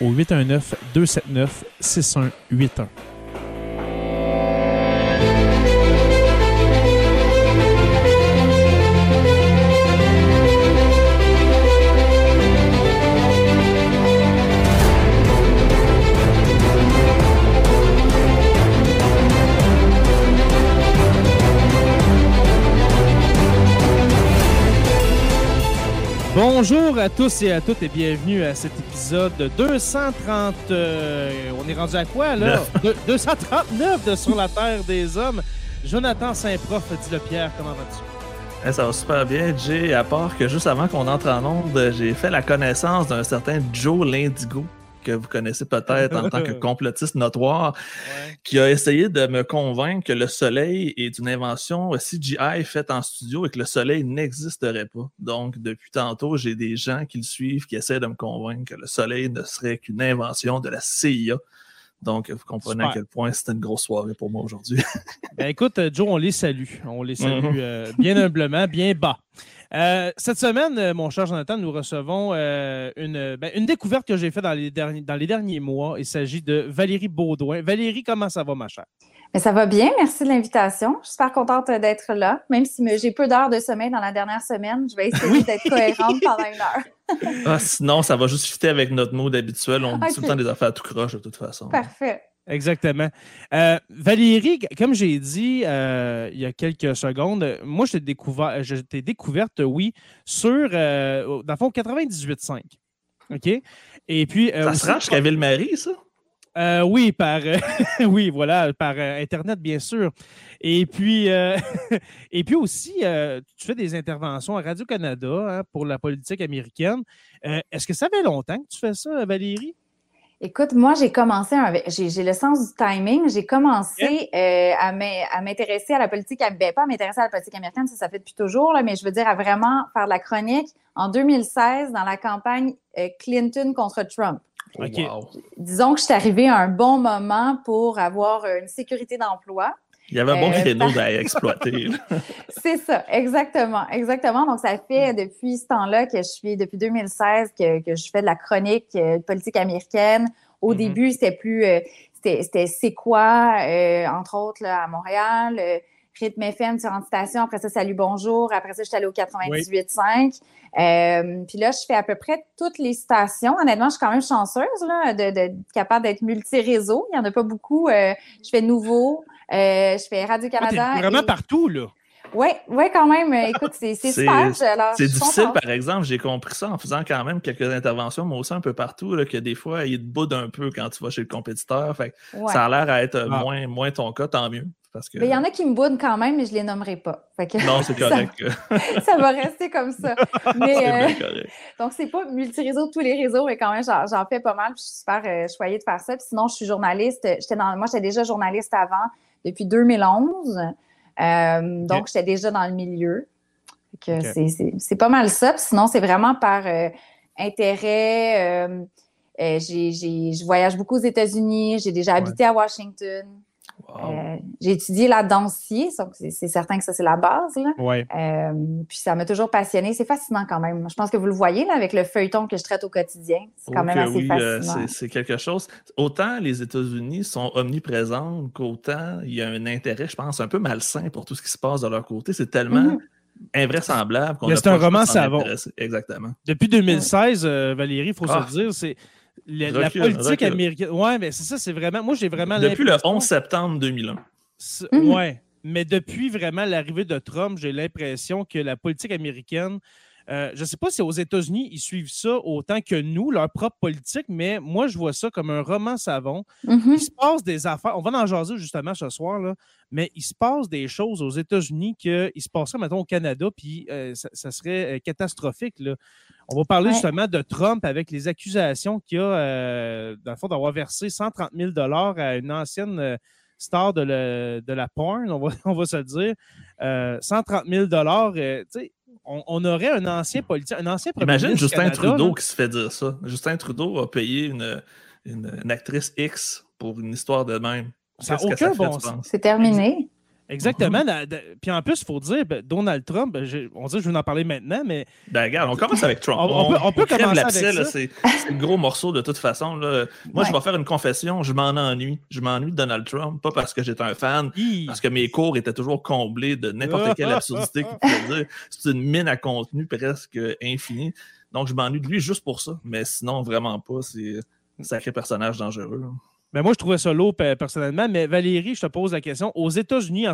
au 819 Bonjour à tous et à toutes et bienvenue à cet épisode 230. euh, on est rendu à quoi là? De- 239 de Sur la Terre des Hommes. Jonathan Saint-Prof, dit le Pierre, comment vas-tu? Eh, ça va super bien, Jay. À part que juste avant qu'on entre en onde, j'ai fait la connaissance d'un certain Joe Lindigo, que vous connaissez peut-être en tant que complotiste notoire, qui a essayé de me convaincre que le soleil est une invention CGI faite en studio et que le soleil n'existerait pas. Donc, depuis tantôt, j'ai des gens qui le suivent, qui essaient de me convaincre que le soleil ne serait qu'une invention de la CIA. Donc, vous comprenez Super. à quel point c'était une grosse soirée pour moi aujourd'hui. Ben écoute, euh, Joe, on les salue. On les salue Mhm. euh, bien humblement, bien bas. Euh, cette semaine, euh, mon cher Jonathan, nous recevons euh, une, ben, une découverte que j'ai faite dans les, derniers, dans les derniers mois. Il s'agit de Valérie Baudouin. Valérie, comment ça va, ma chère? Mais ça va bien, merci de l'invitation. Je suis super contente d'être là, même si j'ai peu d'heures de sommeil dans la dernière semaine. Je vais essayer d'être cohérente pendant une heure. Ah, sinon, ça va juste fitter avec notre mode habituel. On dit tout le temps des affaires tout croche de toute façon. Parfait. Exactement. Euh, Valérie, comme j'ai dit euh, il y a quelques secondes, moi, je t'ai découvert, je t'ai découverte, oui, sur, euh, dans le fond, 98.5. OK? Et puis. euh, Ça se rend jusqu'à Ville-Marie, ça? Euh, oui, par euh, oui, voilà, par euh, Internet, bien sûr. Et puis, et puis aussi, tu fais des interventions à Radio-Canada hein, pour la politique américaine. Est-ce que ça fait longtemps que tu fais ça, Valérie? Écoute, moi, j'ai commencé, j'ai le sens du timing. J'ai commencé euh, à m'in- à m'intéresser à la politique, ben, pas à m'intéresser à la politique américaine, ça, ça fait depuis toujours, là, mais je veux dire à vraiment faire de la chronique en 2016 dans la campagne euh, Clinton contre Trump. Wow. Disons que je suis arrivée à un bon moment pour avoir une sécurité d'emploi. Il y avait un bon Euh, créneau à exploiter. C'est ça, exactement, exactement. Donc, ça fait depuis ce temps-là que je suis, depuis 2016, que, que je fais de la chronique euh, politique américaine. Au Mhm. début, c'était plus, euh, c'était C'est quoi, euh, entre autres, là, à Montréal, Rythme FM sur Antitation. Après ça, Salut, bonjour. Après ça, je suis allée au 98.5. Euh, puis là, je fais à peu près toutes les stations. Honnêtement, je suis quand même chanceuse, là, de, de- capable d'être multi-réseau. Il n'y en a pas beaucoup. Euh, je fais Nouveau. Euh, je fais Radio-Canada. t'es vraiment et- partout, là. oui, ouais, quand même. Écoute, c'est super. C'est difficile, contente. par exemple, j'ai compris ça en faisant quand même quelques interventions, moi aussi un peu partout, là, que des fois, il te boude un peu quand tu vas chez le compétiteur. Fait Ouais. Ça a l'air à être euh, Ah. moins, moins ton cas, tant mieux. Parce que... Mais il y en a qui me boudent quand même, mais je les nommerai pas. Fait que Non, c'est correct. ça, va rester comme ça. Mais, c'est euh, bien correct. donc, c'est pas multi-réseau tous les réseaux, mais quand même, j'en fais pas mal. puis Je suis super euh, choyée de faire ça. Puis sinon, je suis journaliste. J'étais dans, moi, j'étais déjà journaliste avant, depuis 2011. Euh, donc, j'étais déjà dans le milieu. C'est- pas mal ça. Puis sinon, c'est vraiment par euh, intérêt. euh, j'ai- j'ai- je voyage beaucoup aux États-Unis. J'ai déjà Ouais. habité à Washington. Euh, j'ai étudié la danse donc c'est certain que ça, c'est la base. Là. Ouais. Euh, puis ça m'a toujours passionné. C'est fascinant quand même. Je pense que vous le voyez là, avec le feuilleton que je traite au quotidien. C'est quand même assez euh, fascinant. c'est quelque chose. Autant les États-Unis sont omniprésents qu'autant il y a un intérêt, je pense, un peu malsain pour tout ce qui se passe de leur côté. C'est tellement. Mm-hmm. invraisemblable. C'est un roman savon. Exactement. Depuis 2016, Valérie, il faut se ah. dire, la, politique américaine. Ouais, mais c'est ça, c'est vraiment. Moi, j'ai vraiment. Depuis le 11 septembre 2001. Oui, Ouais. Mais depuis vraiment l'arrivée de Trump, j'ai l'impression que la politique américaine. Euh, je ne sais pas si aux États-Unis, ils suivent ça autant que nous, leur propre politique, mais moi, je vois ça comme un roman savon. Mm-hmm. Il se passe des affaires. On va en jaser justement ce soir, là, mais il se passe des choses aux États-Unis qu'il se passerait, maintenant au Canada, puis euh, ça, serait euh, catastrophique. Là. On va parler justement de Trump avec les accusations qu'il a, euh, dans le fond, d'avoir versé 130 000 à une ancienne euh, star de, de, la porn, on va, on va se le dire. 130 000 euh, on, on, aurait un ancien politicien, un ancien Imagine Justin Trudeau qui se fait dire ça. Justin Trudeau a payé une, une, actrice X pour une histoire de même. Ça n'a aucun bon sens. C'est terminé. Exactement. puis en plus, il faut dire, ben, Donald Trump, ben, on dit que je vais en parler maintenant, mais. Ben, regarde, on commence avec Trump. On, peut, commencer avec ça. C'est le gros morceau de toute façon. Moi, je vais faire une confession. Je m'en ennuie. Je m'ennuie de Donald Trump, pas parce que j'étais un fan, parce que mes cours étaient toujours comblés de n'importe quelle absurdité qu'il pouvait dire. C'est une mine à contenu presque infinie. Donc, je m'ennuie de lui juste pour ça. Mais sinon, vraiment pas. C'est un sacré personnage dangereux. Ben moi, je trouvais ça lourd personnellement. Mais Valérie, je te pose la question. Aux États-Unis,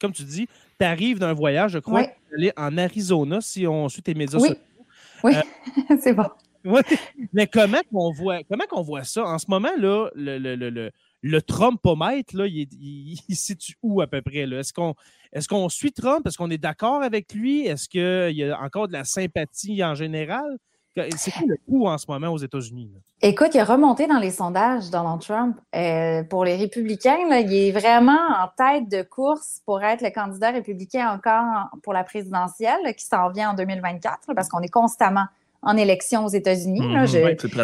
comme tu dis, tu arrives d'un voyage, je crois, en Arizona, si on suit tes médias oui. sociaux. Oui, euh, c'est bon. Oui. Mais comment on voit comment qu'on voit ça? En ce moment, là, le, le, le, le Trumpomètre, là, il, il, il, situe où à peu près? Est-ce qu'on est qu'on suit Trump? Est-ce qu'on est d'accord avec lui? Est-ce qu'il y a encore de la sympathie en général? C'est quoi le coup en ce moment aux États-Unis? Écoute, il a remonté dans les sondages, Donald Trump. Euh, pour les républicains, il est vraiment en tête de course pour être le candidat républicain encore pour la présidentielle qui s'en vient en 2024, parce qu'on est constamment en élection aux États-Unis. Mhm.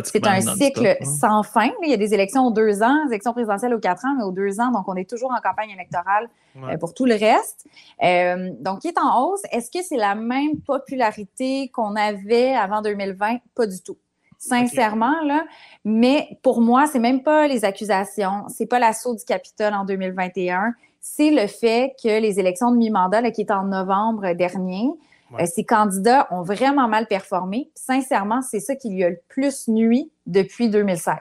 c'est un cycle sans fin. Il y a des élections aux deux ans, des élections présidentielles aux quatre ans, mais aux deux ans. Donc, on est toujours en campagne électorale euh, pour tout le reste. Euh, donc, il est en hausse? Est-ce que c'est la même popularité qu'on avait avant 2020? Pas du tout. Sincèrement, là. Mais pour moi, c'est même pas les accusations, c'est pas l'assaut du Capitole en 2021, c'est le fait que les élections de mi-mandat, qui est en novembre dernier, euh, ces candidats ont vraiment mal performé. Sincèrement, c'est ça qui lui a le plus nuit depuis 2016.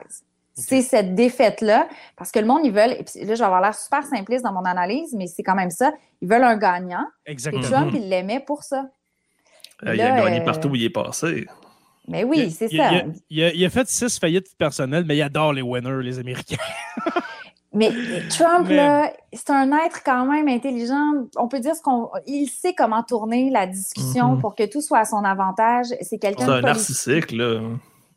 C'est cette défaite-là, parce que le monde, ils veulent, et puis là, je vais avoir l'air super simpliste dans mon analyse, mais c'est quand même ça, ils veulent un gagnant. Exactement. Et Trump, il l'aimait pour ça. Euh, il a gagné euh, partout où il est passé. Mais oui, c'est ça. Il a, il a, fait six faillites personnelles, mais il adore les winners, les Américains. Mais Trump, là, c'est un être quand même intelligent. On peut dire ce qu'on. Il sait comment tourner la discussion mhm. pour que tout soit à son avantage. C'est quelqu'un de. C'est un narcissique, là.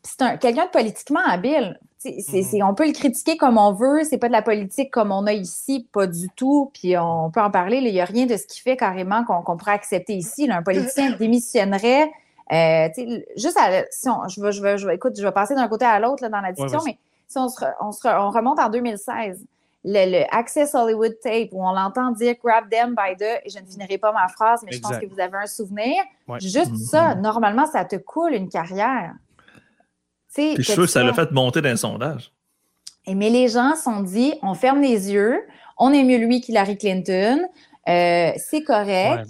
C'est quelqu'un de politiquement habile. Mhm. on peut le critiquer comme on veut. C'est pas de la politique comme on a ici, pas du tout. Puis on peut en parler. Il n'y a rien de ce qu'il fait carrément qu'on pourrait accepter ici. un politicien démissionnerait. Euh, juste à, si on, je, vais, je, vais, je vais, écoute, je vais passer d'un côté à l'autre dans la discussion, mais si on, on, remonte en 2016, le, Access Hollywood Tape, où on l'entend dire Grab them by the, et je ne finirai pas ma phrase, mais je pense que vous avez un souvenir. Juste mm-hmm. ça, normalement, ça te coule une carrière. je suis sûr que ça l'a fait monter d'un sondage. Et, mais les gens sont dit on ferme les yeux, on est mieux lui qu'Hillary Clinton, euh, c'est correct.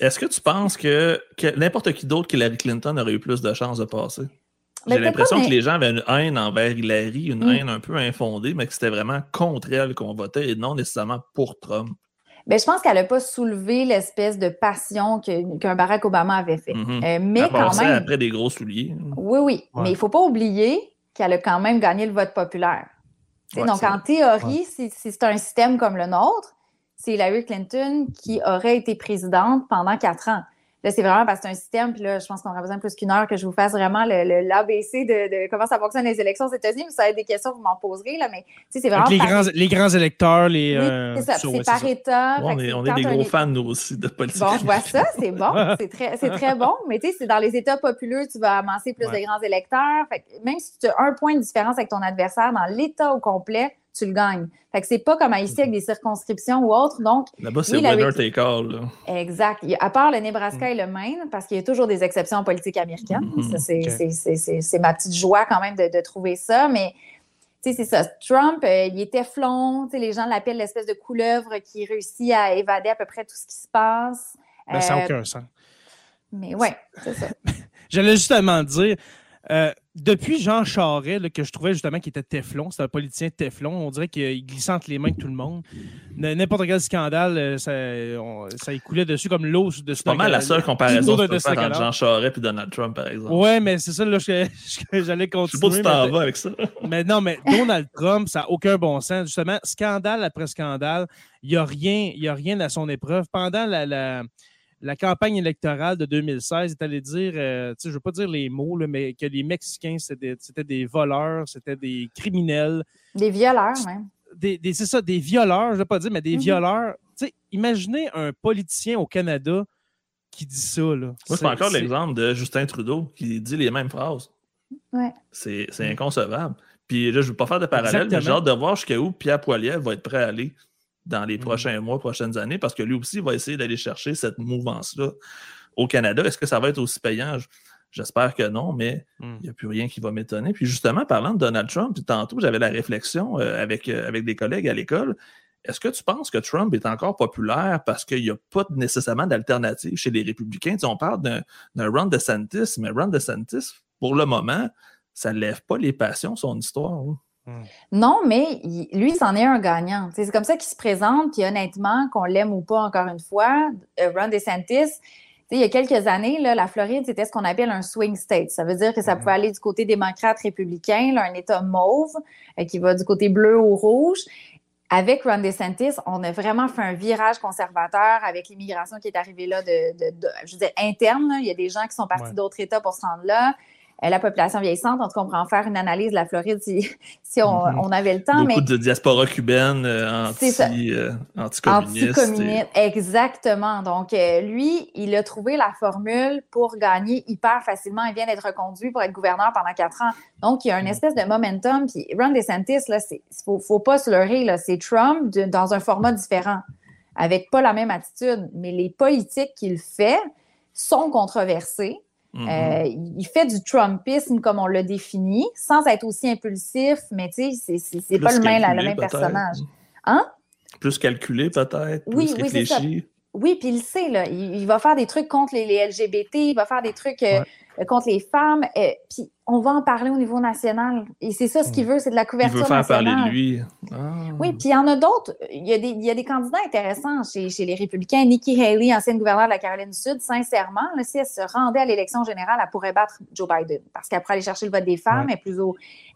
Est-ce que tu penses que, que n'importe qui d'autre qu'Hillary Clinton aurait eu plus de chances de passer? J'ai l'impression que les gens avaient une haine envers Hillary, une mm. haine un peu infondée, mais que c'était vraiment contre elle qu'on votait et non nécessairement pour Trump. Bien, je pense qu'elle n'a pas soulevé l'espèce de passion qu'un Barack Obama avait fait. Mm-hmm. Euh, mais quand même. après des gros souliers. Oui, oui. Mais il ne faut pas oublier qu'elle a quand même gagné le vote populaire. donc, en théorie, si c'est un système comme le nôtre, c'est Hillary Clinton qui aurait été présidente pendant quatre ans. Là, c'est vraiment parce que c'est un système, puis là, je pense qu'on aura besoin de plus qu'une heure que je vous fasse vraiment l'ABC de, de, comment ça fonctionne les élections aux États-Unis. Vous avez des questions, vous m'en poserez, là, mais c'est vraiment. Les, grands, les grands électeurs, les. Oui, euh, c'est ça, c'est par État. on est, on est des gros fans, nous aussi, de politique. Bon, je vois ça, c'est bon. c'est très, très bon, mais tu sais, c'est dans les États populaires, tu vas amasser plus de grands électeurs. Fait même si tu as un point de différence avec ton adversaire dans l'État au complet, tu le gagnes. Fait que c'est pas comme ici avec des circonscriptions ou autres. Donc, là-bas, c'est winner take all. Exact. À part le Nebraska et le Maine, parce qu'il y a toujours des exceptions en politique américaine. C'est ma petite joie quand même de, trouver ça. Mais c'est ça. Trump, euh, il était flon. Les gens l'appellent l'espèce de couleuvre qui réussit à évader à peu près tout ce qui se passe. Ben, ça n'a euh, aucun sens. Mais ouais, c'est ça. J'allais justement dire, euh, depuis Jean Charest, que je trouvais justement qu'il était Teflon, c'est un politicien Teflon, on dirait qu'il glissait entre les mains de tout le monde. N'importe quel scandale, euh, ça, ça écoulait dessus comme l'eau de C'est pas mal la seule comparaison que faire entre Jean Charest et Donald Trump, par exemple. Ouais, mais c'est ça là, j'allais continuer. Je sais pas si t'en vas avec ça. mais non, mais Donald Trump, ça n'a aucun bon sens. Justement, scandale après scandale, il n'y a, rien, a rien à son épreuve. Pendant la la campagne électorale de 2016 est allé dire, euh, je ne veux pas dire les mots, mais que les Mexicains, c'était des, voleurs, c'était des criminels. Des violeurs, même. c'est ça, des violeurs, je ne veux pas dire, mais des mm-hmm. violeurs. imaginez un politicien au Canada qui dit ça. Là. Moi, c'est encore l'exemple de Justin Trudeau qui dit les mêmes phrases. Ouais. C'est inconcevable. Puis là, je ne veux pas faire de parallèle, mais j'ai hâte de voir jusqu'à où Pierre Poilievre va être prêt à aller dans les mm. prochains mois, prochaines années, parce que lui aussi va essayer d'aller chercher cette mouvance-là au Canada. Est-ce que ça va être aussi payant? J'espère que non, mais mm. il n'y a plus rien qui va m'étonner. Puis justement, parlant de Donald Trump, tantôt, j'avais la réflexion euh, avec, euh, avec des collègues à l'école. Est-ce que tu penses que Trump est encore populaire parce qu'il n'y a pas nécessairement d'alternative chez les républicains? on parle d'un Ron DeSantis, mais Ron DeSantis, pour le moment, ça ne lève pas les passions, son histoire. Hein. Hmm. Non, mais lui, c'en est un gagnant. C'est comme ça qu'il se présente, puis honnêtement, qu'on l'aime ou pas, encore une fois, euh, Ron DeSantis, il y a quelques années, là, la Floride, c'était ce qu'on appelle un swing state. Ça veut dire que ça hmm. pouvait aller du côté démocrate républicain, un État mauve euh, qui va du côté bleu ou rouge. Avec Ron DeSantis, on a vraiment fait un virage conservateur avec l'immigration qui est arrivée là, de, je veux dire, interne. Il y a des gens qui sont partis d'autres États pour se rendre là. Euh, la population vieillissante. En tout cas, on pourrait en faire une analyse de la Floride si, si on, mhm. on, avait le temps. Beaucoup de diaspora cubaine euh, anti, euh, anticommuniste. Anticommuniste, exactement. Donc, lui, il a trouvé la formule pour gagner hyper facilement. Il vient d'être reconduit pour être gouverneur pendant quatre ans. Donc, il y a une mhm. espèce de momentum. Puis Ron DeSantis, il faut, faut pas se leurrer, là, c'est Trump dans un format différent, avec pas la même attitude. Mais les politiques qu'il fait sont controversées. Mm-hmm. Euh, il fait du Trumpisme comme on l'a défini, sans être aussi impulsif, mais tu sais, c'est pas le même, le même personnage. Hein? Plus calculé peut-être, plus oui, réfléchi. Oui, puis il sait, là, il, va faire des trucs contre les, LGBT, il va faire des trucs euh, contre les femmes. Euh, puis on va en parler au niveau national. Et c'est ça ce qu'il veut, c'est de la couverture Il veut faire parler de lui. Ah. Oui, puis il y en a d'autres. Il y a, des, il y a des candidats intéressants chez, chez, les républicains. Nikki Haley, ancienne gouverneure de la Caroline du Sud, sincèrement, là, si elle se rendait à l'élection générale, elle pourrait battre Joe Biden. Parce qu'elle pourrait aller chercher le vote des femmes, elle, est plus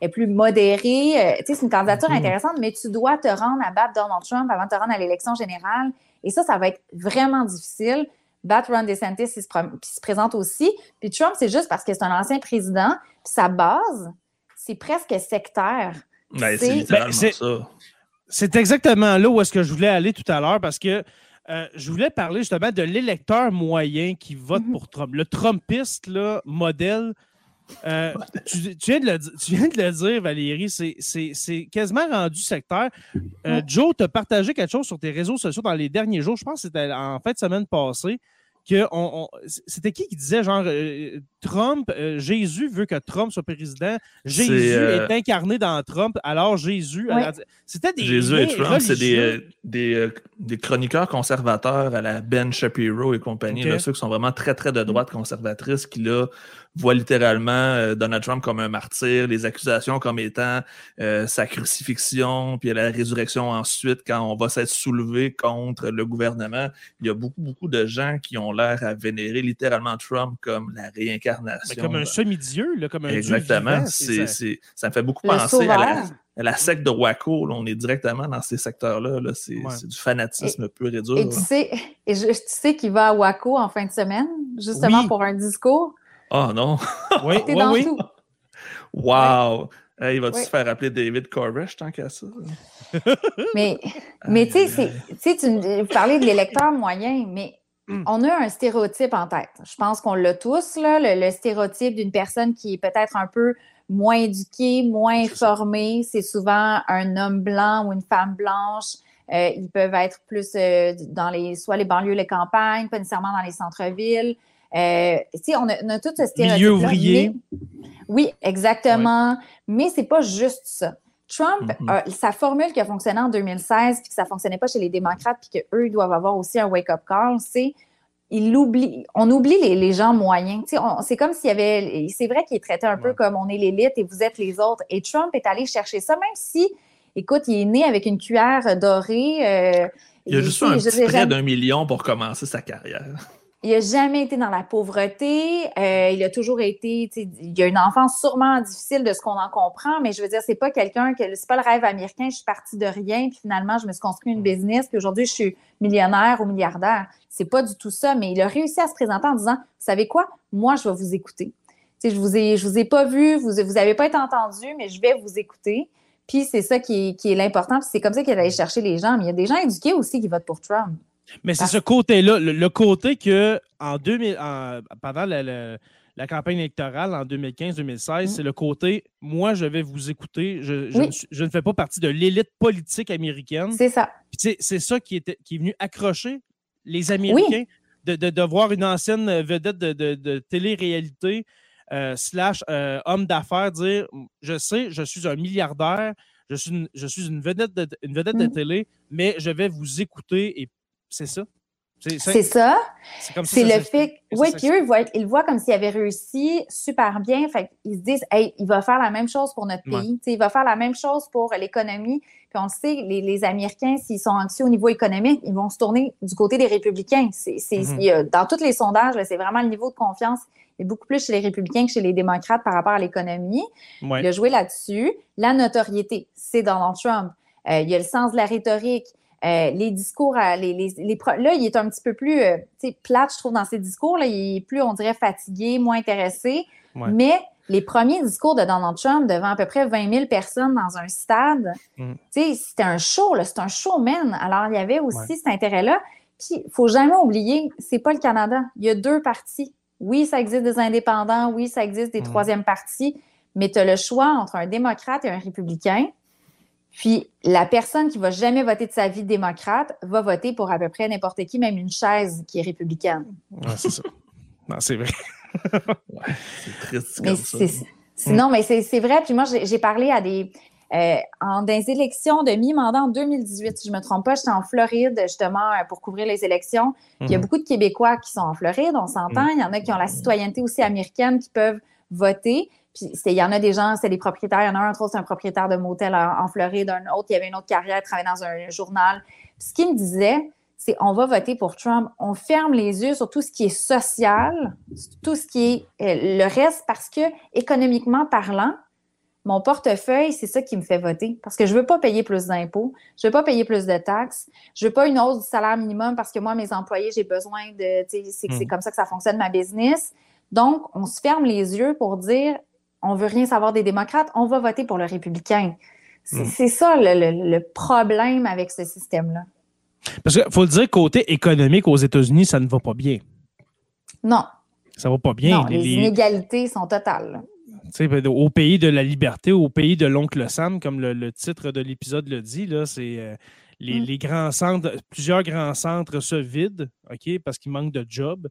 est plus modérée. Euh, tu sais, c'est une candidature mm-hmm. intéressante, mais tu dois te rendre à battre Donald Trump avant de te rendre à l'élection générale. Et ça, ça va être vraiment difficile. Battre Ron DeSantis, il se, se présente aussi. Puis Trump, c'est juste parce que c'est un ancien président. Puis sa base, c'est presque sectaire. Ben, c'est littéralement ça. C'est exactement là où est-ce que je voulais aller tout à l'heure parce que euh, je voulais parler justement de l'électeur moyen qui vote mm-hmm. pour Trump. Le Trumpiste, là, modèle, euh, tu, viens de le, tu, viens de le, dire, Valérie, c'est quasiment rendu secteur. Euh, Joe, tu as partagé quelque chose sur tes réseaux sociaux dans les derniers jours, je pense que c'était en fin de semaine passée, que on, c'était qui qui disait genre euh, Trump, euh, Jésus veut que Trump soit président, Jésus est, incarné dans Trump, alors Jésus. C'était des. Jésus et Trump, c'est des, des, des, chroniqueurs conservateurs à la Ben Shapiro et compagnie, ceux qui sont vraiment très, très de droite conservatrice, qui là voit littéralement euh, Donald Trump comme un martyr, les accusations comme étant euh, sa crucifixion, puis la résurrection ensuite quand on va s'être soulevé contre le gouvernement. Il y a beaucoup, beaucoup de gens qui ont l'air à vénérer littéralement Trump comme la réincarnation. comme un semi-dieu, comme un Exactement. Dieu ça me fait beaucoup penser à la, secte de Waco. on est directement dans ces secteurs-là. -là, c'est du fanatisme pur et dur. Et tu sais, et je, tu sais qu'il va à Waco en fin de semaine, justement pour un discours? Oh non! Oui, oui, oui. Wow! il va-tu se faire appeler David Koresh tant qu'à ça? mais, mais tu sais, tu parlais de l'électeur moyen, mais hmm. on a un stéréotype en tête. Je pense qu'on l'a tous, là, le, stéréotype d'une personne qui est peut-être un peu moins éduqués, moins informés. C'est souvent un homme blanc ou une femme blanche. Euh, ils peuvent être plus euh, dans les, soit les banlieues, les campagnes, pas nécessairement dans les centres-villes. Euh, on, a, on a tout ce stéréotype. Milieu ouvrier. oui, exactement. Mais c'est pas juste ça. Trump, sa formule qui a fonctionné en 2016, puis que ça fonctionnait pas chez les démocrates, puis qu'eux, ils doivent avoir aussi un wake-up call, c'est il oublie, on oublie les, gens moyens. C'est comme s'il y avait. C'est vrai qu'il est traité un peu comme on est l'élite et vous êtes les autres. Et Trump est allé chercher ça, même si, écoute, il est né avec une cuillère dorée. Euh, il a juste un petit prêt d'un million pour commencer sa carrière. Il n'a jamais été dans la pauvreté. Euh, il a toujours été. Il a une enfance sûrement difficile de ce qu'on en comprend, mais je veux dire, c'est pas quelqu'un que. C'est pas le rêve américain. Je suis partie de rien, puis finalement, je me suis construit une mm. business, puis aujourd'hui, je suis millionnaire ou milliardaire. C'est pas du tout ça, mais il a réussi à se présenter en disant Vous savez quoi? Moi, je vais vous écouter. je vous ai, je vous ai pas vu, vous, vous avez pas été entendu, mais je vais vous écouter. Puis c'est ça qui est, qui est l'important. c'est comme ça qu'il allé chercher les gens. Mais il y a des gens éduqués aussi qui votent pour Trump. Mais c'est ce côté-là, le, côté que en 2000, pendant la, campagne électorale en 2015-2016, mm. c'est le côté moi, je vais vous écouter. Je, ne, fais pas partie de l'élite politique américaine. C'est ça. C'est ça qui, était, qui est venu accrocher les Américains de, voir une ancienne vedette de, télé-réalité. Euh, slash euh, homme d'affaires dire je sais, je suis un milliardaire, je suis une, je suis une vedette de, une vedette de mm. télé, mais je vais vous écouter et c'est ça. C'est ça. C'est le fait. Oui, qu'eux, ils voient comme s'il avait réussi super bien. Fait ils se disent, hey, il va faire la même chose pour notre pays. Il va faire la même chose pour l'économie. Puis on le sait, les, Américains, s'ils sont anxieux au niveau économique, ils vont se tourner du côté des républicains. C'est, mm-hmm. dans tous les sondages, c'est vraiment le niveau de confiance est beaucoup plus chez les républicains que chez les démocrates par rapport à l'économie. Il a joué là-dessus. La notoriété, c'est Donald Trump. Euh, il y a le sens de la rhétorique. Euh, les discours, les, là, il est un petit peu plus euh, plate, je trouve, dans ses discours. Là, il est plus, on dirait, fatigué, moins intéressé. Mais les premiers discours de Donald Trump devant à peu près 20 000 personnes dans un stade, mm. c'était un show, c'était un showman. Alors, il y avait aussi cet intérêt-là. Puis, il faut jamais oublier, c'est pas le Canada. Il y a deux partis. Oui, ça existe des indépendants. Oui, ça existe des mm. troisièmes partis. Mais tu as le choix entre un démocrate et un républicain. Puis la personne qui va jamais voter de sa vie démocrate va voter pour à peu près n'importe qui, même une chaise qui est républicaine. c'est ça. Non, c'est vrai. c'est triste comme ça. Non, mais c'est vrai. Puis moi, j'ai parlé à des. Euh, en des élections de mi-mandat en 2018, si je ne me trompe pas, j'étais en Floride justement euh, pour couvrir les élections. Il y a mhm. beaucoup de Québécois qui sont en Floride, on s'entend. Mhm. Il y en a qui ont la citoyenneté aussi américaine qui peuvent voter. Puis il y en a des gens, c'est des propriétaires. Il y en a un, entre autres, c'est un propriétaire de motel en, Floride, un autre, il avait une autre carrière, il travaillait dans un journal. Puis ce qu'il me disait, c'est on va voter pour Trump. On ferme les yeux sur tout ce qui est social, tout ce qui est euh, le reste, parce que économiquement parlant, mon portefeuille, c'est ça qui me fait voter. Parce que je ne veux pas payer plus d'impôts, je ne veux pas payer plus de taxes, je ne veux pas une hausse du salaire minimum parce que moi, mes employés, j'ai besoin de. C'est hmm. comme ça que ça fonctionne ma business. Donc, on se ferme les yeux pour dire on veut rien savoir des démocrates, on va voter pour le républicain. C'est hmm. ça le, problème avec ce système-là. Parce qu'il faut le dire, côté économique aux États-Unis, ça ne va pas bien. Non. Ça va pas bien. Non, les, inégalités sont totales. Ben, au pays de la liberté, au pays de l'oncle Sam, comme le, titre de l'épisode le dit, c'est euh, les, hmm. les, grands centres, plusieurs grands centres se vident, OK, parce qu'il manque de jobs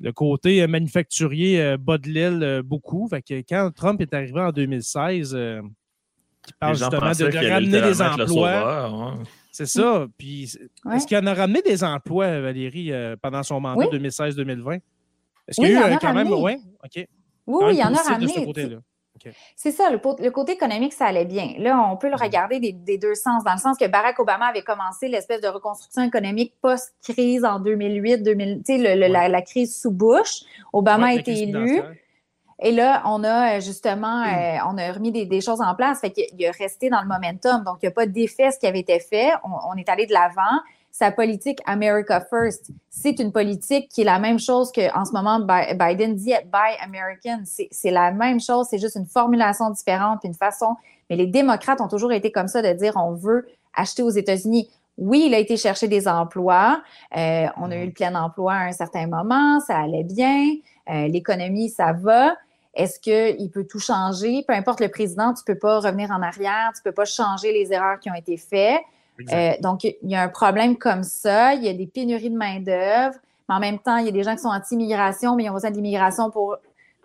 le côté euh, manufacturier euh, bas de l'aile euh, beaucoup. Fait que quand Trump est arrivé en 2016, il parle justement de, ramener des emplois. C'est ça. Puis, est-ce qu'il en a ramené des emplois, Valérie, pendant son mandat 2016-2020? Est-ce qu'il y a eu quand même? Ouais? OK. Oui, il y en a ramené. C'est ça, le, côté économique, ça allait bien. Là, on peut le regarder des, deux sens, dans le sens que Barack Obama avait commencé l'espèce de reconstruction économique post-crise en 2008, 2000, tu sais, la, crise sous Bush. Obama a été élu. Et là, on a justement, hmm. euh, on a remis des, choses en place. Fait qu'il a resté dans le momentum. Donc, il n'y a pas d'effet ce qui avait été fait. on est allé de l'avant sa politique America First, c'est une politique qui est la même chose qu'en ce moment Biden dit Buy American. C'est la même chose, c'est juste une formulation différente, une façon. Mais les démocrates ont toujours été comme ça de dire on veut acheter aux États-Unis. Oui, il a été chercher des emplois. Euh, on a eu le plein emploi à un certain moment, ça allait bien. Euh, l'économie, ça va. Est-ce qu'il peut tout changer? Peu importe le président, tu ne peux pas revenir en arrière, tu ne peux pas changer les erreurs qui ont été faites. Euh, donc, il y a un problème comme ça. Il y a des pénuries de main-d'œuvre, mais en même temps, il y a des gens qui sont anti-immigration, mais ils ont besoin d'immigration pour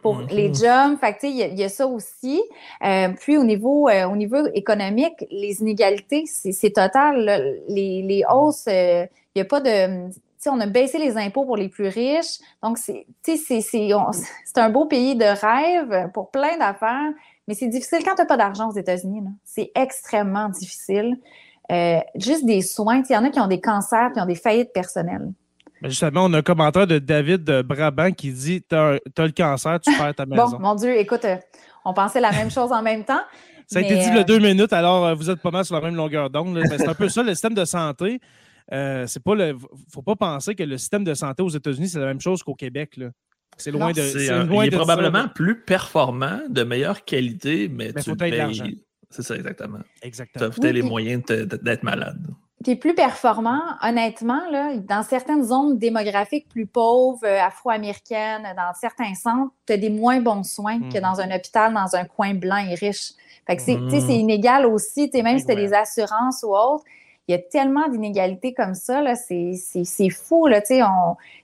pour mm-hmm. les jobs. Fait il y, a ça aussi. Euh, puis au niveau, euh, au niveau économique, les inégalités, c'est total. Les, les, hausses, il n'y a pas de on a baissé les impôts pour les plus riches. Donc, c'est un beau pays de rêve pour plein d'affaires, mais c'est difficile quand tu n'as pas d'argent aux États-Unis. C'est extrêmement difficile. Euh, juste des soins. Il y en a qui ont des cancers, qui ont des faillites personnelles. justement, on a un commentaire de David Brabant qui dit Tu as, le cancer, tu perds ta maison. Bon, mon Dieu, écoute, euh, on pensait la même chose en même temps. Ça a été dit le deux minutes, alors vous êtes pas mal sur la même longueur d'onde. C'est un peu ça, le système de santé. Euh, c'est pas le. Faut pas penser que le système de santé aux États-Unis, c'est la même chose qu'au Québec. C'est loin de. C'est il est probablement plus performant, de meilleure qualité, mais, tu payes. C'est ça, exactement. Exactement. Tu as les moyens d'être malade. Puis plus performant, honnêtement, là, dans certaines zones démographiques plus pauvres, euh, afro-américaines, dans certains centres, tu as des moins bons soins que hmm. dans un hôpital, dans un coin blanc et riche. Fait que c'est hmm. inégal aussi, même si tu as des assurances ou autres il y a tellement d'inégalités comme ça, c'est fou. Là,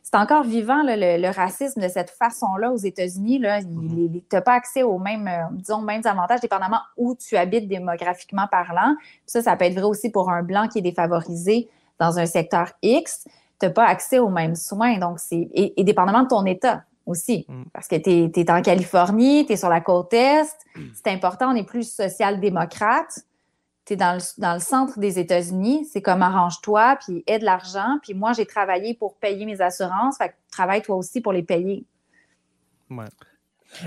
c'est encore vivant le, racisme de cette façon-là aux États-Unis. Mm-hmm. Tu n'as pas accès aux mêmes, euh, disons, mêmes avantages, dépendamment où tu habites démographiquement parlant. ça, ça peut être vrai aussi pour un blanc qui est défavorisé dans un secteur X. Tu n'as pas accès aux mêmes soins. Donc, c'est et, dépendamment de ton État aussi. Mm. Parce que tu es, en Californie, tu es sur la côte Est. Mm. C'est important, on est plus social-démocrate tu es dans le, centre des États-Unis, c'est comme arrange-toi, puis aide l'argent. Puis moi, j'ai travaillé pour payer mes assurances, fait que travaille toi aussi pour les payer. Ouais.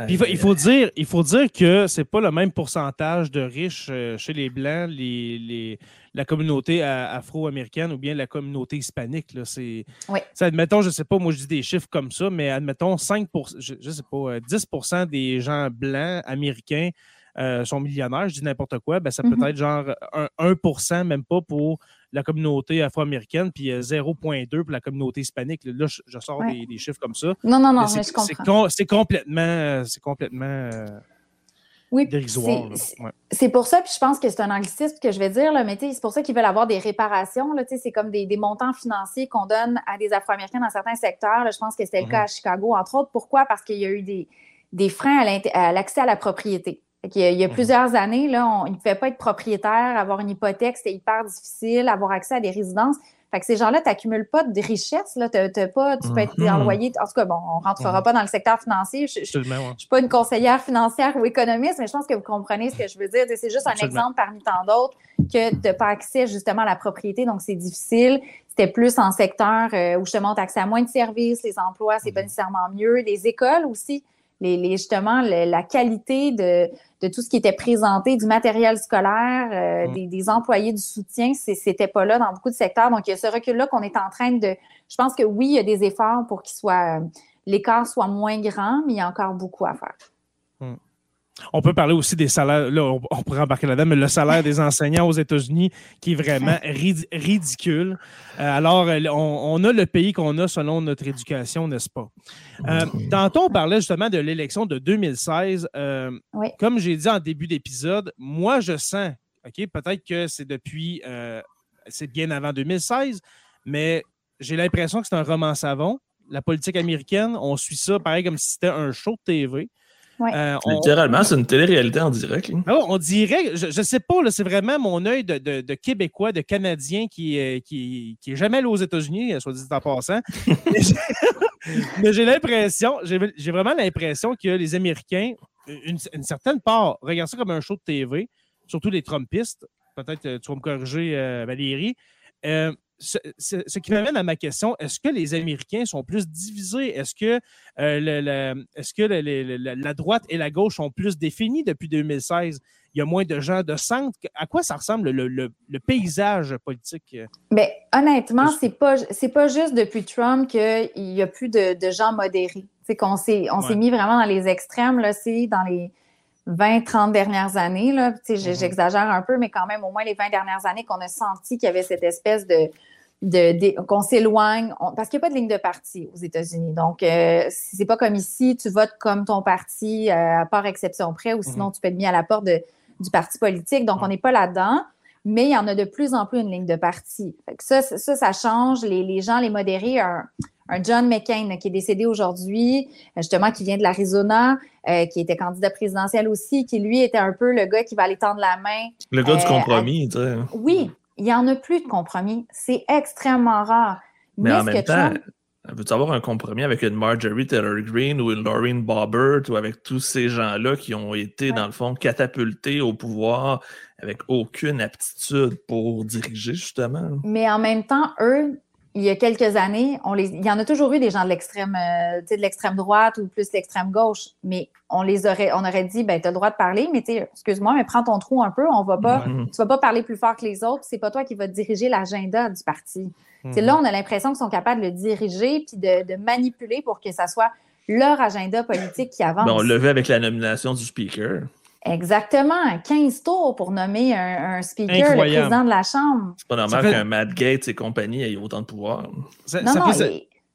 il, faut, dire, il faut dire que c'est pas le même pourcentage de riches euh, chez les Blancs, les, la communauté afro-américaine ou bien la communauté hispanique. Là, c'est, oui. admettons, je sais pas, moi je dis des chiffres comme ça, mais admettons 5 je, je sais pas, 10 euh, des gens blancs américains euh, sont millionnaires, je dis n'importe quoi, ben, ça peut mm-hmm. être genre 1%, même pas pour la communauté afro-américaine, puis 0,2 euh, pour la communauté hispanique. Là, je, sors des, chiffres comme ça. Non, non, non, mais, je comprends. C'est complètement, c'est complètement euh, oui, dérisoire. C'est pour ça, puis je pense que c'est un anglicisme que je vais dire, là, mais c'est pour ça qu'ils veulent avoir des réparations. C'est comme des, montants financiers qu'on donne à des Afro-Américains dans certains secteurs. je pense que c'était le cas mm-hmm. à Chicago, entre autres. Pourquoi? Parce qu'il y a eu des, des freins à l'accès à la propriété. Il y, a, mhm. plusieurs années, là, on, ils ne pouvaient pas être propriétaires, avoir une hypothèque, c'était hyper difficile, avoir accès à des résidences. Fait que ces gens-là, tu n'accumules pas de richesse. Là, pas, tu peux être mhm. envoyé. En tout cas, bon, on ne rentrera mhm. pas dans le secteur financier. Je ne suis pas une conseillère financière ou économiste, mais je pense que vous comprenez ce que je veux dire. C'est juste un exemple parmi tant d'autres que de pas accès justement à la propriété, donc c'est difficile. C'était plus en secteur euh, où justement tu as accès à moins de services, les emplois, c'est pas nécessairement mieux. Les écoles aussi les, justement la qualité de, de, tout ce qui était présenté, du matériel scolaire, euh, mm. des, employés du soutien, c'était pas là dans beaucoup de secteurs. Donc, il y a ce recul-là qu'on est en train de. Je pense que oui, il y a des efforts pour qu'il soit l'écart soit moins grand, mais il y a encore beaucoup à faire. Mm. On peut parler aussi des salaires, là, on, pourrait embarquer là-dedans, mais le salaire des enseignants aux États-Unis qui est vraiment ridicule. Euh, alors, euh, on, a le pays qu'on a selon notre éducation, n'est-ce pas? Euh, tantôt, on parlait justement de l'élection de 2016. Comme j'ai dit en début d'épisode, moi, je sens, OK, peut-être que c'est depuis, c'est bien avant 2016, mais j'ai l'impression que c'est un roman savon. La politique américaine, on suit ça pareil comme si c'était un show de TV. Euh, Littéralement, c'est une télé-réalité en direct. Ah on dirait, je ne sais pas, c'est vraiment mon œil de, Québécois, de Canadien qui, euh, qui, qui est jamais allé aux États-Unis, soit dit en passant. Mais j'ai l'impression, j'ai vraiment l'impression que les Américains, une, certaine part, regardent ça comme un show de TV, surtout les Trumpistes. Peut-être euh, tu vas me corriger, Valérie ce, qui m'amène à ma question, est-ce que les Américains sont plus divisés? Est-ce que, euh, est-ce que la droite et la gauche sont plus définis depuis 2016? Il y a moins de gens de centre? À quoi ça ressemble le, paysage politique? Bien, honnêtement, c'est pas pas juste depuis Trump qu'il n'y a plus de, gens modérés. C'est qu'on s'est on s'est mis vraiment dans les extrêmes, là, c'est dans les 20, 30 dernières années, là, mm-hmm. j'exagère un peu, mais quand même au moins les 20 dernières années qu'on a senti qu'il y avait cette espèce de, de, qu'on s'éloigne, parce qu'il n'y a pas de ligne de parti aux États-Unis. Donc, euh, c'est pas comme ici, tu votes comme ton parti, euh, à part exception près, ou sinon mhm. tu peux être mis à la porte du parti politique. Donc, on n'est pas là-dedans, mais il y en a de plus en plus une ligne de parti. ça, ça, ça, change. Les, gens, les modérés, un John McCain qui est décédé aujourd'hui, justement, qui vient de l'Arizona, euh, qui était candidat présidentiel aussi, qui lui était un peu le gars qui va aller tendre la main. Le gars du euh, compromis, tu sais. Oui, il n'y en a plus de compromis. C'est extrêmement rare. Mais, en même temps, veux-tu avoir un compromis avec une Marjorie Taylor Greene ou une Laureen Bobbert ou avec tous ces gens-là qui ont été, dans le fond, catapultés au pouvoir avec aucune aptitude pour diriger, justement? Mais en même temps, eux, il y a quelques années, on les, il y en a toujours eu des gens de l'extrême, euh, de l'extrême droite ou plus l'extrême gauche, mais on les aurait, on aurait dit, ben, tu as le droit de parler, mais excuse-moi, mais prends ton trou un peu, on va pas, tu vas pas parler plus fort que les autres, c'est pas toi qui vas diriger l'agenda du parti. C'est Là, on a l'impression qu'ils sont capables de le diriger puis de, manipuler pour que ça soit leur agenda politique qui avance. Ben, on le vu avec la nomination du speaker. Exactement, 15 tours pour nommer un, speaker, le président de la Chambre. C'est pas normal qu'un Matt Gates et compagnie aient autant de pouvoir. Ça, non,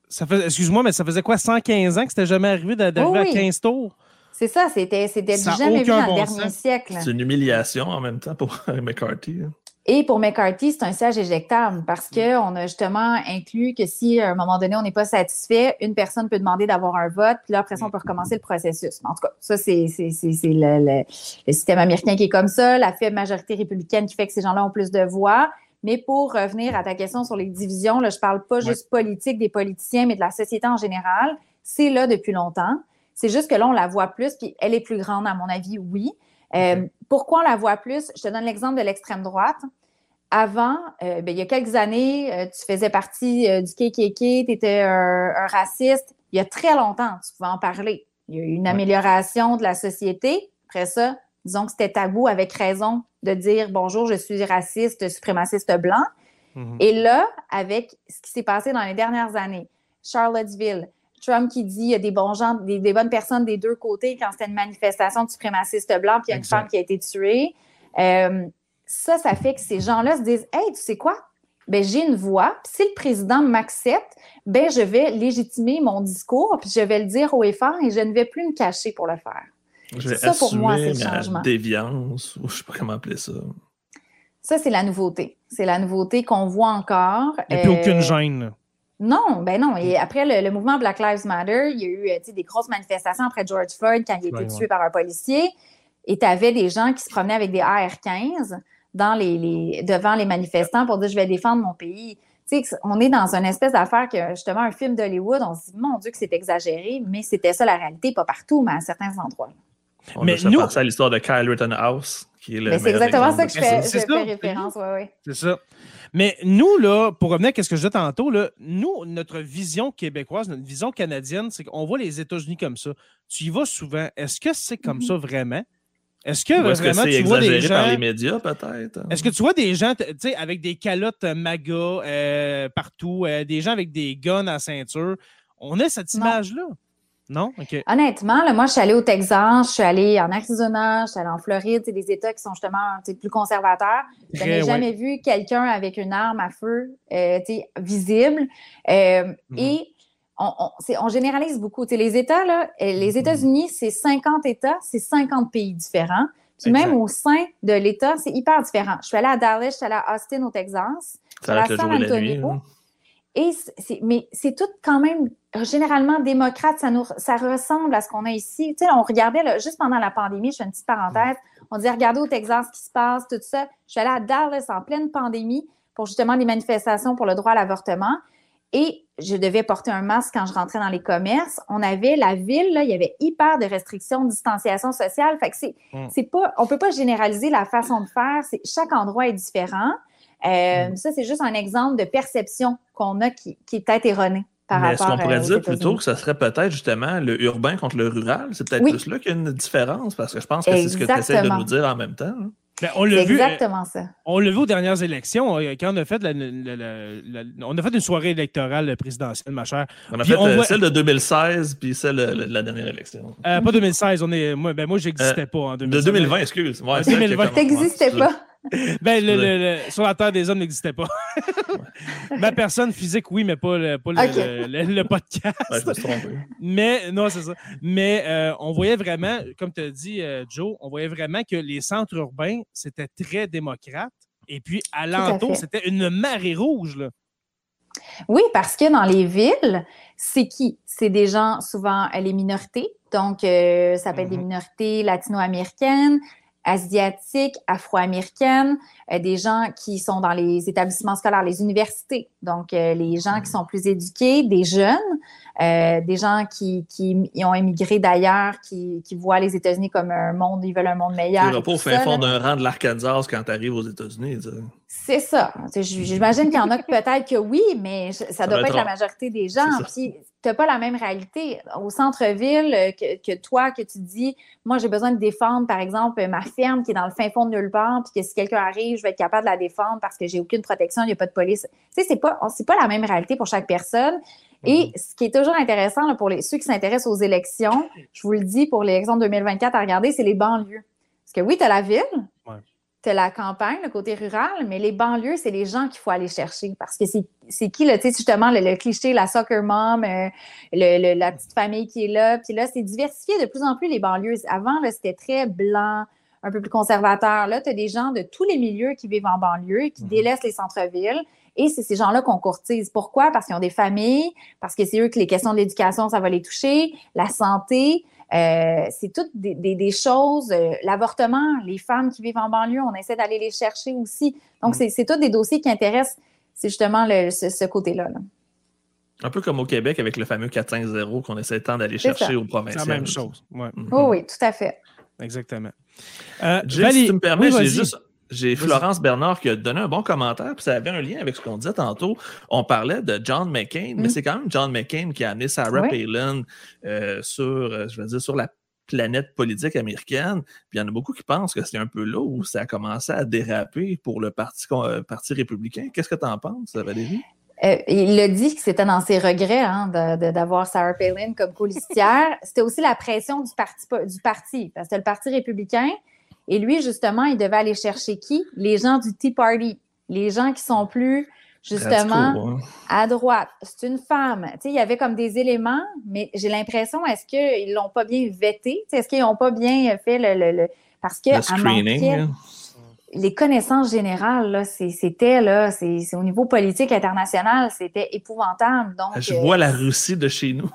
ça faisait, excuse-moi, mais ça faisait quoi, 115 ans que c'était jamais arrivé d'arriver à 15 tours? C'est ça, c'était jamais vu dans le dernier siècle. C'est une humiliation en même temps pour McCarthy. Hein. Et pour McCarthy, c'est un siège éjectable parce qu'on a justement inclus que si à un moment donné, on n'est pas satisfait, une personne peut demander d'avoir un vote, puis là, après ça, on peut recommencer le processus. En tout cas, ça, c'est le, le, système américain qui est comme ça, la faible majorité républicaine qui fait que ces gens-là ont plus de voix. Mais pour revenir à ta question sur les divisions, là, je parle pas juste politique des politiciens, mais de la société en général. C'est là depuis longtemps. C'est juste que là, on la voit plus, puis elle est plus grande, à mon avis, oui. Euh, pourquoi on la voit plus? Je te donne l'exemple de l'extrême droite. Avant, euh, ben, il y a quelques années, euh, tu faisais partie du KKK, tu étais un, raciste. Il y a très longtemps, tu pouvais en parler. Il y a eu une amélioration de la société. Après ça, disons que c'était tabou avec raison de dire bonjour, je suis raciste, suprémaciste blanc. Mm-hmm. Et là, avec ce qui s'est passé dans les dernières années, Charlottesville, Trump qui dit qu'il y a des bons gens, des, bonnes personnes des deux côtés quand c'était une manifestation de suprémacistes blancs, puis il y a une femme qui a été tuée. Euh, ça, ça fait que ces gens-là se disent Hey, tu sais quoi? Ben, j'ai une voix, puis si le président m'accepte, ben, je vais légitimer mon discours, puis je vais le dire haut et fort et je ne vais plus me cacher pour le faire. Je ça, pour moi, c'est le changement. déviance, ou je sais pas comment appeler ça. Ça, c'est la nouveauté. C'est la nouveauté qu'on voit encore. Il n'y a plus aucune euh, gêne. Non, ben non. Et après le, mouvement Black Lives Matter, il y a eu euh, des grosses manifestations après George Floyd quand il a été tué par un policier. Et tu avais des gens qui se promenaient avec des AR-15 dans les, devant les manifestants pour dire je vais défendre mon pays. on est dans une espèce d'affaire que justement un film d'Hollywood, on se dit mon Dieu que c'est exagéré, mais c'était ça la réalité, pas partout, mais à certains endroits. On mais a nous, à l'histoire de Kyle Rittenhouse, qui est le. C'est exactement ça que je fais, référence, oui, oui. C'est ça. Mais nous, là, pour revenir à ce que je disais tantôt, là, nous, notre vision québécoise, notre vision canadienne, c'est qu'on voit les États-Unis comme ça. Tu y vas souvent. Est-ce que c'est comme ça vraiment? Est-ce que est vraiment tu vois des gens par les médias peut-être? Est-ce que tu vois des gens avec des calottes MAGA euh, partout, euh, des gens avec des guns à ceinture? On a cette image-là non? Honnêtement, moi, je suis allée au Texas, je suis allée en Arizona, je suis allée en Floride, c'est des États qui sont justement plus conservateurs. Je n'ai jamais vu quelqu'un avec une arme à feu euh, visible. Euh, mm-hmm. Et on, généralise beaucoup. les États, là, euh, les mm-hmm. États-Unis, c'est 50 États, c'est 50 pays différents. Puis même au sein de l'État, c'est hyper différent. Je suis allée à Dallas, je suis allée à Austin, au Texas. Je suis allée à San Antonio. Et mais c'est tout quand même généralement démocrate. Ça, nous, ça ressemble à ce qu'on a ici. Tu sais, on regardait juste pendant la pandémie, je fais une petite parenthèse, on disait regardez au Texas ce qui se passe, tout ça. Je suis allée à Dallas en pleine pandémie pour justement des manifestations pour le droit à l'avortement. Et je devais porter un masque quand je rentrais dans les commerces. On avait la ville, là, il y avait hyper de restrictions de distanciation sociale. Fait que c'est, mm. c'est pas, on peut pas généraliser la façon de faire. C'est, chaque endroit est différent. Euh, mm. Ça, c'est juste un exemple de perception qu'on a qui, qui est peut-être erronée. Par Mais est-ce qu'on pourrait dire plutôt que ce serait peut-être justement le urbain contre le rural? C'est peut-être plus là qu'il y a une différence, parce que je pense que c'est ce que tu essaies de nous dire en même temps. Hein. Ben, on l'a vu. Exactement ça. On l'a vu aux dernières élections, euh, quand on a fait, la, on a fait une soirée électorale présidentielle, ma chère. On a fait euh, celle de 2016 puis celle de la dernière élection. pas 2016, on est, moi, ben, moi j'existais pas en 2016. De 2020, excuse. Ouais, 2020. T'existais pas. Ben, le, sur la Terre des hommes n'existait pas. Ma personne physique, oui, mais pas le, pas le, podcast. mais, non, c'est ça. Mais euh, on voyait vraiment, comme tu as dit, euh, Joe, on voyait vraiment que les centres urbains, c'était très démocrate. Et puis, à l'entour, c'était une marée rouge, là. Oui, parce que dans les villes, c'est qui? C'est des gens, souvent, les minorités. Donc, euh, ça peut être des mm-hmm. minorités latino-américaines, asiatiques, afro-américaines, euh, des gens qui sont dans les établissements scolaires, les universités, donc euh, les gens qui sont plus éduqués, des jeunes, euh, des gens qui, qui ont émigré d'ailleurs, qui, qui, voient les États-Unis comme un monde, ils veulent un monde meilleur. Tu pas au fin fond d'un rang de l'Arkansas quand tu arrives aux États-Unis. C'est ça. J'imagine qu'il y en a peut-être que oui, mais ça ne doit pas être la majorité des gens. Puis, tu n'as pas la même réalité. Au centre-ville, que, que, toi, que tu dis, moi, j'ai besoin de défendre, par exemple, ma ferme qui est dans le fin fond de nulle part, puis que si quelqu'un arrive, je vais être capable de la défendre parce que j'ai aucune protection, il n'y a pas de police. Tu sais, c'est pas, c'est pas la même réalité pour chaque personne. Et mhm. ce qui est toujours intéressant pour les, ceux qui s'intéressent aux élections, je vous le dis pour l'élection 2024 à regarder, c'est les banlieues. Parce que oui, tu as la ville, tu as la campagne, le côté rural, mais les banlieues, c'est les gens qu'il faut aller chercher. Parce que c'est qui, là, tu sais, justement, le, cliché, la soccer mom, euh, la petite famille qui est là. Puis là, c'est diversifié de plus en plus les banlieues. Avant, c'était très blanc, un peu plus conservateur. Là, tu as des gens de tous les milieux qui vivent en banlieue, qui mhm. délaissent les centres-villes. Et c'est ces gens-là qu'on courtise. Pourquoi? Parce qu'ils ont des familles, parce que c'est eux que les questions de l'éducation, ça va les toucher, la santé. Euh, c'est toutes des, choses, euh, l'avortement, les femmes qui vivent en banlieue, on essaie d'aller les chercher aussi. Donc, mhm. c'est tous des dossiers qui intéressent, c'est justement ce, côté-là. Un peu comme au Québec avec le fameux 450 qu'on essaie tant d'aller chercher aux provinciales. C'est la même chose. Mhm. Oh, oui, tout à fait. Exactement. Euh, si tu me permets, j'ai juste. J'ai Florence Bernard qui a donné un bon commentaire, puis ça avait un lien avec ce qu'on disait tantôt. On parlait de John McCain, mais mm. c'est quand même John McCain qui a amené Sarah Palin euh, sur, euh, je veux dire, sur la planète politique américaine. Puis il y en a beaucoup qui pensent que c'est un peu là où ça a commencé à déraper pour le Parti, parti républicain. Qu'est-ce que tu en penses, Valérie? Euh, il a dit que c'était dans ses regrets hein, d'avoir Sarah Palin comme colistière. c'était aussi la pression du parti, du parti, parce que le Parti républicain, et lui, justement, il devait aller chercher qui? Les gens du Tea Party, les gens qui sont plus, justement, à droite. C'est une femme. Tu sais, il y avait comme des éléments, mais j'ai l'impression, est-ce qu'ils l'ont pas bien vété? Est-ce qu'ils n'ont pas bien fait le... parce que... Le les connaissances générales, c'était là, c'est au niveau politique international, c'était épouvantable. Donc, je vois la Russie de chez nous.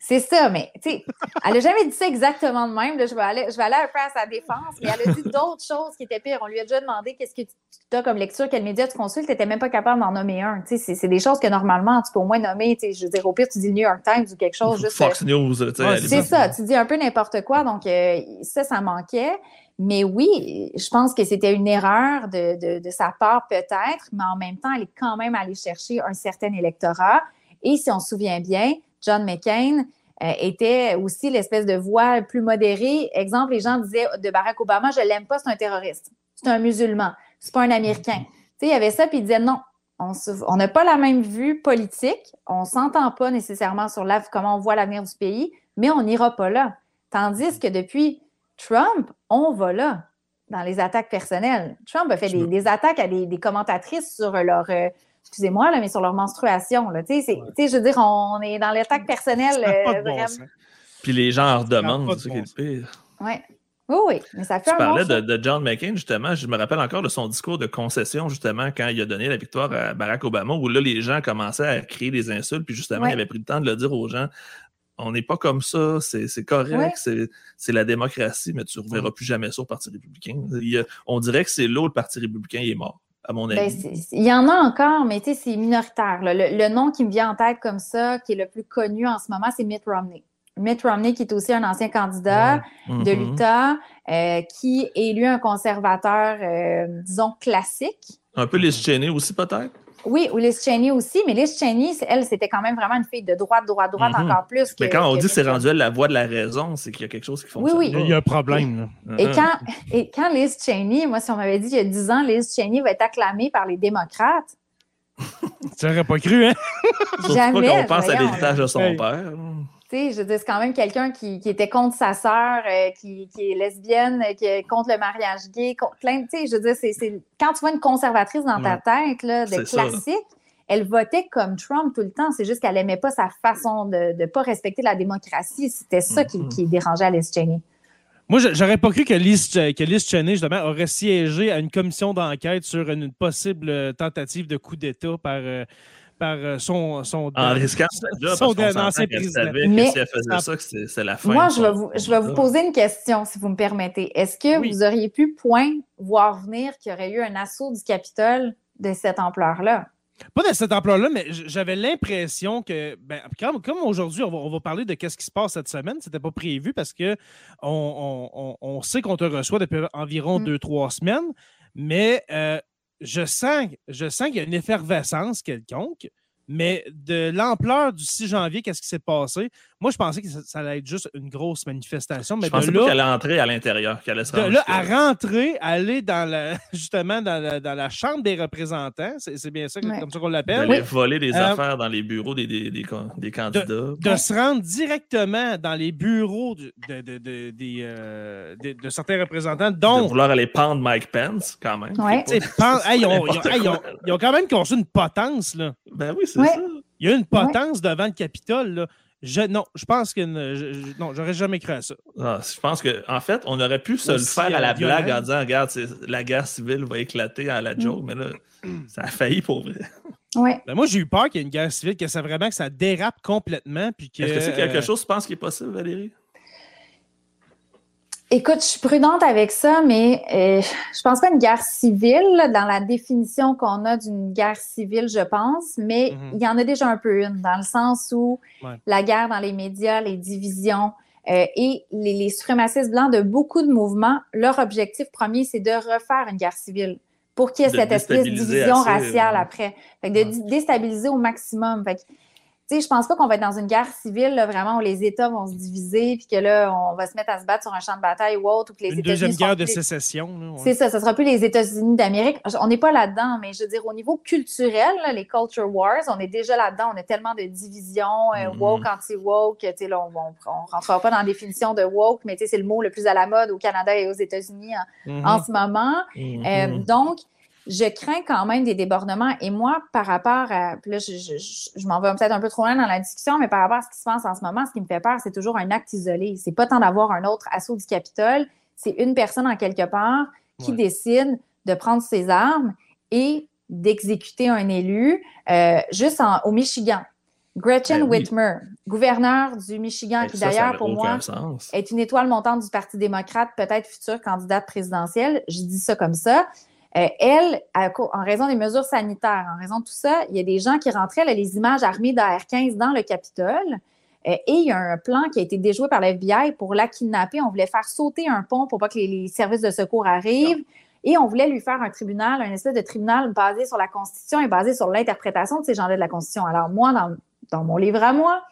C'est ça, mais tu sais, elle n'a jamais dit ça exactement de même. je, vais aller, je vais aller un peu à sa défense, mais elle a dit d'autres choses qui étaient pires. On lui a déjà demandé qu'est-ce que tu as comme lecture, quel média tu consultes, tu n'étais même pas capable d'en nommer un. Tu sais, c'est des choses que normalement, tu peux au moins nommer. Tu sais, je veux dire, au pire, tu dis le New York Times ou quelque chose. Juste, Fox News, tu sais. c'est ça, tu dis un peu n'importe quoi. Donc, euh, ça, ça manquait. Mais oui, je pense que c'était une erreur de, de, sa part peut-être, mais en même temps, elle est quand même allée chercher un certain électorat. Et si on se souvient bien, John McCain euh, était aussi l'espèce de voix plus modérée. Exemple, les gens disaient de Barack Obama, je l'aime pas, c'est un terroriste. C'est un musulman. C'est pas un Américain. Tu sais, il y avait ça, puis il disait non, on n'a pas la même vue politique, on s'entend pas nécessairement sur la, comment on voit l'avenir du pays, mais on n'ira pas là. Tandis que depuis Trump, on va là, dans les attaques personnelles. Trump a fait des, attaques à des, commentatrices sur leur, euh, excusez-moi, là, mais sur leur menstruation. Là. Tu sais, je veux dire, on est dans l'attaque personnelle. Euh, Puis les gens en redemandent, c'est pire. Oui. Oui, oui, mais ça fait tu parlais de, John McCain, justement. Je me rappelle encore de son discours de concession, justement, quand il a donné la victoire à Barack Obama, où là, les gens commençaient à créer des insultes, puis justement, il avait pris le temps de le dire aux gens on n'est pas comme ça, c'est correct, c'est la démocratie, mais tu ne reverras plus jamais ça au Parti républicain. on dirait que c'est l'autre Parti républicain, il est mort, à mon ben, avis. il y en a encore, mais c'est minoritaire. Le, nom qui me vient en tête comme ça, qui est le plus connu en ce moment, c'est Mitt Romney. Mitt Romney, qui est aussi un ancien candidat de mm-hmm. l'Utah, euh, qui est élu un conservateur, euh, disons, classique. Un peu Cheney aussi, peut-être? Oui, ou Liz Cheney aussi, mais Liz Cheney, elle, c'était quand même vraiment une fille de droite, droite, droite mhm. encore plus. mais quand on dit c'est rendu elle la voix de la raison, c'est qu'il y a quelque chose qui fonctionne. Oui, oui. Il y a un problème. Et, quand, et quand Liz Cheney, moi, si on m'avait dit il y a 10 ans, Liz Cheney va être acclamée par les démocrates. tu n'aurais pas cru, hein? Jamais. Pas qu'on pense à l'héritage de son père. Sais, je veux dire, c'est quand même quelqu'un qui, était contre sa sœur, euh, qui, est lesbienne, qui est contre le mariage gay, contre plein tu sais, je veux dire, c'est, quand tu vois une conservatrice dans ta tête, là, de classique, elle votait comme Trump tout le temps. C'est juste qu'elle n'aimait pas sa façon de ne pas respecter la démocratie. C'était ça qui, qui dérangeait Alice Cheney. Moi, j'aurais pas cru que Liz, que Cheney, justement, aurait siégé à une commission d'enquête sur une possible euh, tentative de coup d'État par, euh, par euh, son, son, en risquant son ancien président. Mais si elle faisait ça, c'est la fin. Moi, je vais, vous, je vais vous poser une question, si vous me permettez. Est-ce que vous auriez pu, point, voir venir qu'il y aurait eu un assaut du Capitole de cette ampleur-là? Pas de cette ampleur-là, mais j'avais l'impression que, ben, comme, aujourd'hui, on va, parler de ce qui se passe cette semaine, c'était pas prévu parce que on, sait qu'on te reçoit depuis environ mm. deux, trois semaines, mais euh, je sens, je sens qu'il y a une effervescence quelconque. Mais de l'ampleur du 6 janvier, qu'est-ce qui s'est passé? Moi, je pensais que ça, allait être juste une grosse manifestation. Mais je pensais qu'elle allait entrer à l'intérieur, qu'elle allait se De là à rentrer, aller dans la, justement dans la, dans la Chambre des représentants, c'est bien ça, comme ça qu'on l'appelle. D'aller voler des euh, affaires dans les bureaux des, des, des, candidats. De, se rendre directement dans les bureaux de, de, euh, de certains représentants, dont... De vouloir aller pendre Mike Pence, quand même. ils, ont, ils, ont, quand même construit une potence, là. Ben oui, c'est ça. Il y a une potence devant le Capitole, là. Je, non, je pense que je, non, j'aurais jamais cru à ça. Ah, je pense qu'en en fait, on aurait pu se le faire à la blague en disant Regarde, la guerre civile va éclater à la mm. joke, mais là, ça a failli pour vrai. Ouais. Ben, moi, j'ai eu peur qu'il y ait une guerre civile, que ça vraiment que ça dérape complètement. Puis que, Est-ce que c'est quelque chose, tu penses, qui est possible, Valérie? Écoute, je suis prudente avec ça, mais euh, je pense pas une guerre civile dans la définition qu'on a d'une guerre civile, je pense, mais mhm. il y en a déjà un peu une, dans le sens où la guerre dans les médias, les divisions euh, et les, suprémacistes blancs de beaucoup de mouvements, leur objectif premier, c'est de refaire une guerre civile pour qu'il y ait cette espèce de division raciale après. Fait de déstabiliser au maximum. Fait sais, je pense pas qu'on va être dans une guerre civile, vraiment, où les États vont se diviser, puis que là, on va se mettre à se battre sur un champ de bataille ou autre, ou que les Une deuxième guerre de sécession. C'est ça, ça sera plus les États-Unis d'Amérique. On n'est pas là-dedans, mais je veux dire, au niveau culturel, les culture wars, on est déjà là-dedans. On a tellement de divisions, euh, mm-hmm. woke, anti-woke, tu sais, là, on, ne rentrera pas dans la définition de woke, mais tu sais, c'est le mot le plus à la mode au Canada et aux États-Unis en, mm-hmm. ce moment. Mm-hmm. Euh, donc, je crains quand même des débordements. Et moi, par rapport à. Là, je, je, je m'en vais peut-être un peu trop loin dans la discussion, mais par rapport à ce qui se passe en ce moment, ce qui me fait peur, c'est toujours un acte isolé. C'est pas tant d'avoir un autre assaut du Capitole, c'est une personne en quelque part qui décide de prendre ses armes et d'exécuter un élu euh, juste en, au Michigan. Gretchen ben Whitmer, gouverneure du Michigan, ben qui d'ailleurs, pour moi, est une étoile montante du Parti démocrate, peut-être future candidate présidentielle. Je dis ça comme ça. Euh, elle, en raison des mesures sanitaires, en raison de tout ça, il y a des gens qui rentraient, les images armées d'AR-15 dans le Capitole. Euh, et il y a un plan qui a été déjoué par l'FBI pour la kidnapper. On voulait faire sauter un pont pour pas que les, services de secours arrivent. Et on voulait lui faire un tribunal, un espèce de tribunal basé sur la Constitution et basé sur l'interprétation de ces gens-là de la Constitution. Alors, moi, dans, mon livre à moi,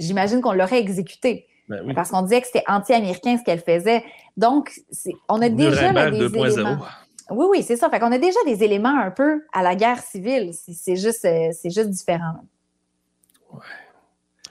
j'imagine qu'on l'aurait exécuté. Ben Parce qu'on disait que c'était anti-américain ce qu'elle faisait. Donc, on a déjà des éléments. Oui, oui, c'est ça. Fait qu'on a déjà des éléments un peu à la guerre civile. C'est juste, euh, c'est juste différent. Ouais.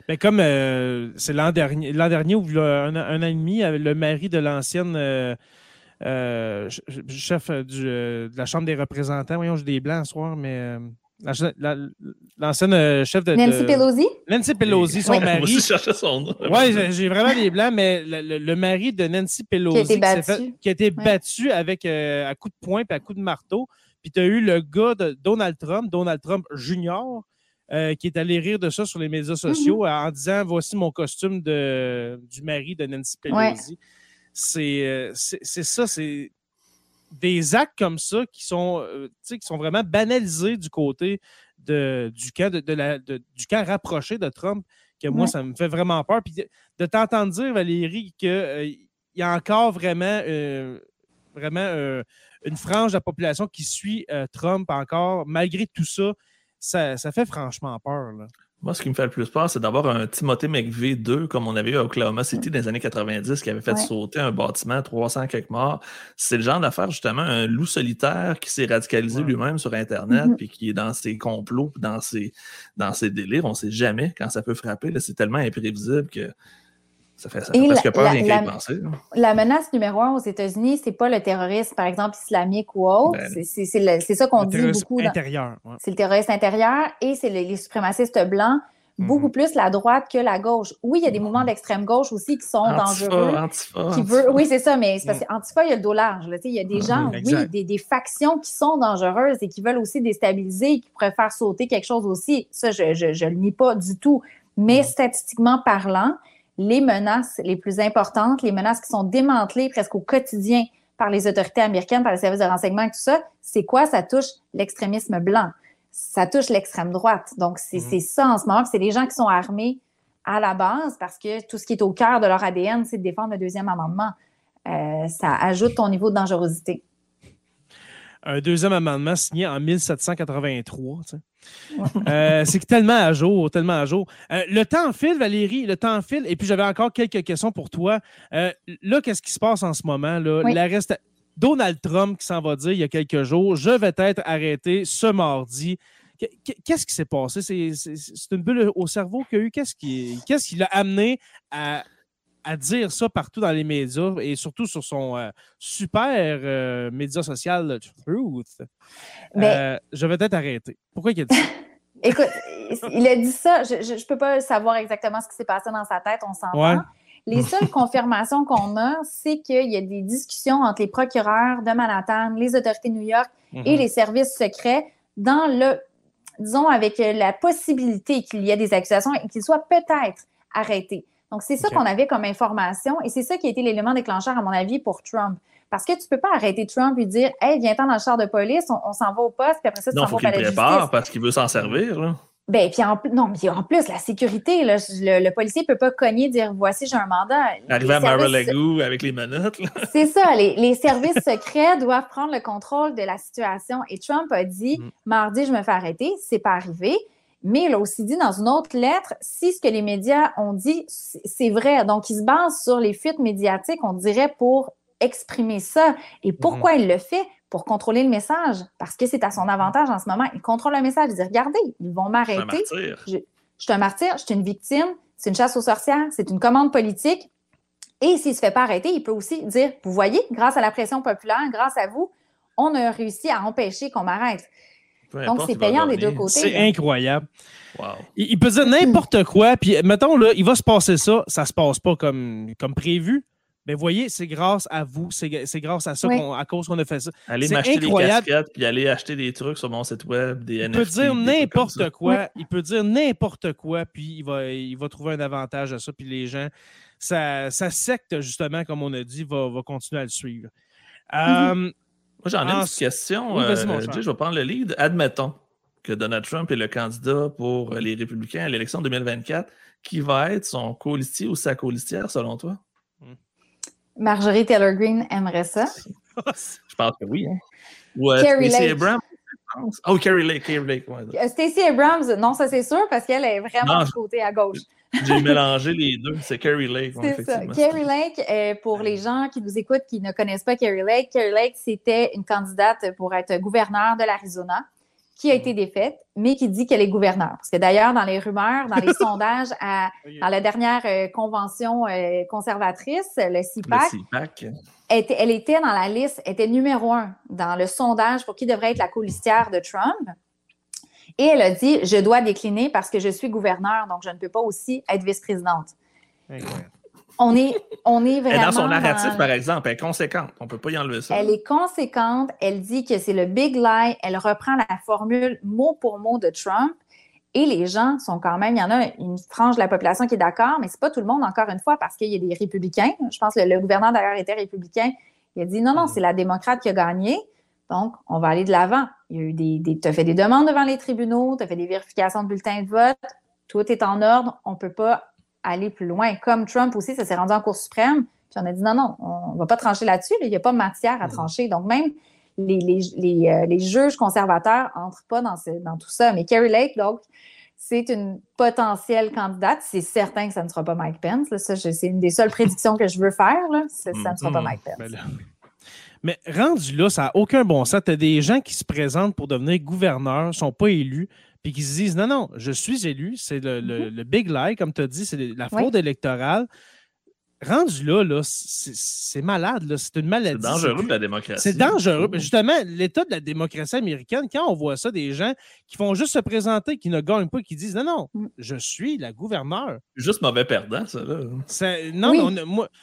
Mais comme euh, c'est l'an dernier, l'an dernier ou un, an et demi, le mari de l'ancienne euh, chef de la Chambre des représentants, voyons, j'ai des blancs ce soir, mais L'ancienne euh, chef de. Nancy Pelosi? Nancy Pelosi, son mari. Moi aussi, cherchais son nom. Oui, j'ai vraiment des blancs, mais le, mari de Nancy Pelosi qui a été battu, qui a été battu avec, euh, à coups de poing et à coups de marteau. Puis tu as eu le gars de Donald Trump, Donald Trump Jr., euh, qui est allé rire de ça sur les médias sociaux mm-hmm. en disant Voici mon costume de, du mari de Nancy Pelosi. C'est ça, c'est des actes comme ça qui sont, euh, qui sont vraiment banalisés du côté de, du, camp de, la, du camp rapproché de Trump, que moi, ça me fait vraiment peur. Puis de, t'entendre dire, Valérie, qu'il euh, y a encore vraiment, euh, vraiment une frange de la population qui suit Trump encore, malgré tout ça, ça, fait franchement peur. Moi, ce qui me fait le plus peur, c'est d'avoir un Timothy McVeigh 2, comme on avait eu à Oklahoma City dans les années 90, qui avait fait sauter un bâtiment, 300 quelques morts. C'est le genre d'affaire, justement, un loup solitaire qui s'est radicalisé lui-même sur Internet, mm-hmm. puis qui est dans ses complots, dans ses, dans ses délires. On ne sait jamais quand ça peut frapper. C'est tellement imprévisible que ça fait, ça presque peur rien qu'à penser. La menace numéro un aux États-Unis, c'est pas le terrorisme, par exemple, islamique ou autre. Ben, c'est ça qu'on dit beaucoup. intérieur. C'est le terrorisme intérieur et c'est les, suprémacistes blancs beaucoup mhm. plus la droite que la gauche. Oui, il y a des mhm. mouvements d'extrême gauche aussi qui sont dangereux. Antifa, qui veut, oui, c'est ça, mais c'est parce qu'Antifa, il y a le dos large. Il y a des mhm, gens, oui, des, des, factions qui sont dangereuses et qui veulent aussi déstabiliser, qui pourraient faire sauter quelque chose aussi. Ça, je ne le nie pas du tout. Mais statistiquement parlant, les menaces les plus importantes, les menaces qui sont démantelées presque au quotidien par les autorités américaines, par les services de renseignement et tout ça, c'est quoi? Ça touche l'extrémisme blanc. Ça touche l'extrême droite. Donc, c'est mhm. ça en ce moment. C'est des gens qui sont armés à la base parce que tout ce qui est au cœur de leur ADN, c'est de défendre le deuxième amendement. Euh, ça ajoute ton niveau de dangerosité. Un deuxième amendement signé en 1783. Euh, c'est tellement à jour, tellement à jour. Euh, le temps file, Valérie, le temps file. Et puis, j'avais encore quelques questions pour toi. Euh, là, qu'est-ce qui se passe en ce moment? Là? Donald Trump qui s'en va dire il y a quelques jours, je vais être arrêté ce mardi. Qu'est-ce qui s'est passé? C'est une bulle au cerveau qu'il a eu. Qu'est-ce qui, qu'est-ce qui l'a amené à, dire ça partout dans les médias et surtout sur son super média social Truth? Ben je vais être arrêté. Pourquoi il a dit ça? Écoute, il a dit ça. Je ne peux pas savoir exactement ce qui s'est passé dans sa tête, on s'entend. Les seules confirmations qu'on a, c'est qu'il y a des discussions entre les procureurs de Manhattan, les autorités de New York et mm-hmm. les services secrets dans le, disons, avec la possibilité qu'il y ait des accusations et qu'il soit peut-être arrêté. Donc, c'est ça qu'on avait comme information et c'est ça qui a été l'élément déclencheur, à mon avis, pour Trump. Parce que tu peux pas arrêter Trump et dire Hey, viens-t'en dans le char de police, on, s'en va au poste, puis après ça, tu s'en vas au palais de justice. parce qu'il veut s'en servir. Là. Ben, puis en, non, mais en plus, la sécurité, là, le, policier ne peut pas cogner dire Voici, j'ai un mandat. Arriver à Mar-a-Lago avec les menottes. C'est ça. Les, services secrets doivent prendre le contrôle de la situation. Et Trump a dit mm. Mardi, je me fais arrêter. C'est pas arrivé. Mais il a aussi dit dans une autre lettre, si ce que les médias ont dit, c'est vrai. Donc, il se base sur les fuites médiatiques, on dirait, pour exprimer ça. Et pourquoi mhm. il le fait? Pour contrôler le message. Parce que c'est à son avantage en ce moment. Il contrôle le message. Il dit, regardez, ils vont m'arrêter. Je, suis un martyr, je suis une victime. C'est une chasse aux sorcières. C'est une commande politique. Et s'il ne se fait pas arrêter, il peut aussi dire, vous voyez, grâce à la pression populaire, grâce à vous, on a réussi à empêcher qu'on m'arrête. Donc, c'est payant des deux côtés. C'est incroyable. Il, peut dire n'importe quoi, puis mettons, là, il va se passer ça, ça se passe pas comme, comme prévu. Mais voyez, c'est grâce à vous, c'est grâce à ça, à cause qu'on a fait ça. Allez m'acheter des casquettes, puis aller acheter des trucs sur mon site web, des il Peut dire n'importe quoi, Il peut dire n'importe quoi, puis il va, il va trouver un avantage à ça, puis les gens, sa, secte, justement, comme on a dit, va, va continuer à le suivre. Mm-hmm. Euh, Moi, j'en ai une question. Euh, je vais prendre le lead. Admettons que Donald Trump est le candidat pour les républicains à l'élection 2024. Qui va être son colistier ou sa colistière, selon toi? Marjorie Taylor Greene aimerait ça. Je pense que oui. Hein. Ou euh, Stacey Abrams. Oh, Carrie Lake. Carrie Lake euh, Stacey Abrams, non, ça c'est sûr, parce qu'elle est vraiment du côté à gauche. J'ai mélangé les deux. C'est Carrie Lake. C'est ça. Carrie Lake, euh, pour les gens qui nous écoutent qui ne connaissent pas Carrie Lake, Carrie Lake, c'était une candidate pour être gouverneur de l'Arizona qui a été défaite, mais qui dit qu'elle est gouverneure. Parce que d'ailleurs, dans les rumeurs, dans les sondages, à, dans la dernière euh, convention euh, conservatrice, le CIPAC, elle, était dans la liste, était numéro un dans le sondage pour qui devrait être la colistière de Trump. Et elle a dit, je dois décliner parce que je suis gouverneur, donc je ne peux pas aussi être vice-présidente on est, on est vraiment. dans son narratif, par exemple, elle est conséquente. On ne peut pas y enlever ça. Elle est conséquente. Elle dit que c'est le big lie. Elle reprend la formule mot pour mot de Trump. Et les gens sont quand même, il y en a une frange de la population qui est d'accord, mais c'est pas tout le monde, encore une fois, parce qu'il y a des républicains. Je pense que le gouverneur, d'ailleurs, était républicain. Il a dit non, non, c'est la démocrate qui a gagné. Donc, on va aller de l'avant. Il y a eu des, tu as fait des demandes devant les tribunaux, tu as fait des vérifications de bulletins de vote. Tout est en ordre. On ne peut pas aller plus loin. Comme Trump aussi, ça s'est rendu en Cour suprême. Puis on a dit non, non, on ne va pas trancher là-dessus. Il n'y a pas matière à mm. trancher. Donc, même les, les, les, euh, les juges conservateurs n'entrent pas dans, dans, tout ça. Mais Kerry Lake, donc, c'est une potentielle candidate. C'est certain que ça ne sera pas Mike Pence. Ça, c'est une des seules prédictions que je veux faire. Là. Ça, ne sera pas mm-hmm. Mike Pence. Mais, rendu là, ça n'a aucun bon sens. Tu as des gens qui se présentent pour devenir gouverneurs, ne sont pas élus, puis qui se disent non, non, je suis élu, c'est le, mm-hmm. big lie, comme tu as dit, c'est la fraude électorale rendu là, là c'est malade. C'est une maladie. C'est dangereux pour la démocratie. C'est dangereux. Justement, l'état de la démocratie américaine, quand on voit ça, des gens qui font juste se présenter, qui ne gagnent pas, qui disent non, non, mm. je suis la gouverneure. Juste mauvais perdant, ça. Là. non,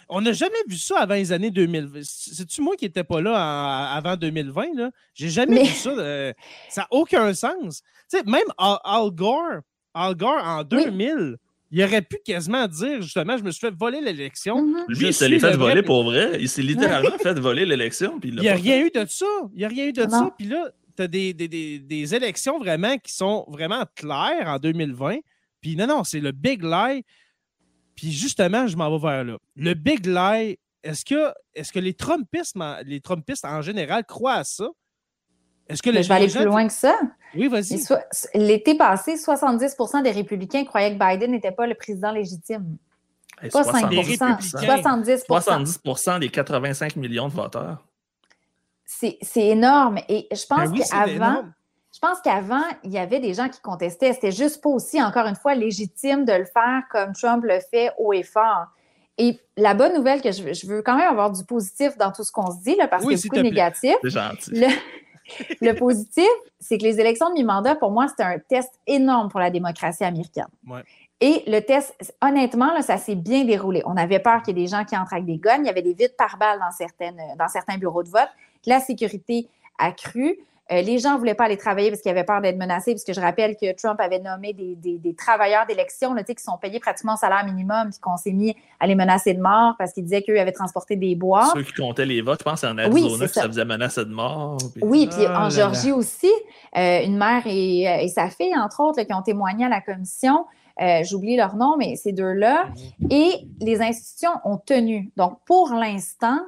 on n'a jamais vu ça avant les années 2000. C'est-tu moi qui n'étais pas là avant 2020? Là? J'ai jamais vu ça. Euh, ça n'a aucun sens. même Al, Gore, Al Gore en 2000 il aurait pu quasiment dire justement je me suis fait voler l'élection. Mm-hmm. Lui, il s'est fait voler pour vrai. Il s'est littéralement fait voler l'élection. Il n'y a rien eu de ça. Il n'y a rien eu de ça. Puis là, tu as des, des, des, élections vraiment qui sont vraiment claires en 2020. Puis non, non, c'est le big lie. Puis justement, je m'en vais vers là. Le big lie, est-ce que, est que les, Trumpistes, les Trumpistes en général croient à ça? Est-ce que je vais aller plus loin que ça. Oui, vas-y. L'été passé, 70% des républicains croyaient que Biden n'était pas le président légitime. pas 5 70 70% des 85 millions de voteurs. C'est énorme. Et je pense ben qu'avant, je pense qu'avant, il y avait des gens qui contestaient. C'était juste pas aussi, encore une fois, légitime de le faire comme Trump le fait haut et fort. Et la bonne nouvelle que je veux, quand même avoir du positif dans tout ce qu'on se dit, là, parce que beaucoup de négatif. C'est gentil le positif, c'est que les élections de mi-mandat, pour moi, c'était un test énorme pour la démocratie américaine. Et le test, honnêtement, ça s'est bien déroulé. On avait peur qu'il y ait des gens qui entrent avec des guns. Il y avait des vides par balles dans, certaines, dans certains bureaux de vote. La sécurité a cru. Euh, les gens ne voulaient pas aller travailler parce qu'ils avaient peur d'être menacés, parce que je rappelle que Trump avait nommé des, des, travailleurs d'élection qui sont payés pratiquement au salaire minimum, puis qu'on s'est mis à les menacer de mort parce qu'ils disaient qu'eux avaient transporté des bois. Ceux qui comptaient les votes, je pense en Arizona que ça. faisait menacer de mort. Oui, puis ah en Georgie aussi, euh, une mère et, euh, et, sa fille, entre autres, qui ont témoigné à la commission. J'oublie leur nom, mais ces deux-là. Mhm. Et les institutions ont tenu. Donc, pour l'instant,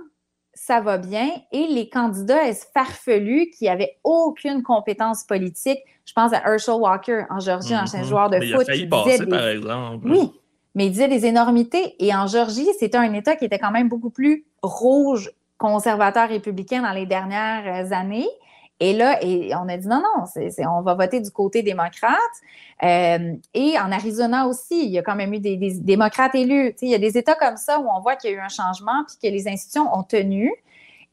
ça va bien. Et les candidats esfarfelus qui n'avaient aucune compétence politique, je pense à Herschel Walker en Georgie, un ancien mhm. joueur de mais foot. Il a failli passer, par exemple. Oui, mais il disait des énormités. Et en Georgie, c'était un État qui était quand même beaucoup plus rouge, conservateur républicain dans les dernières années. Et là, on a dit non, non, on va voter du côté démocrate. Euh, et en Arizona aussi, il y a quand même eu des, démocrates élus. il y a des États comme ça où on voit qu'il y a eu un changement puis que les institutions ont tenu.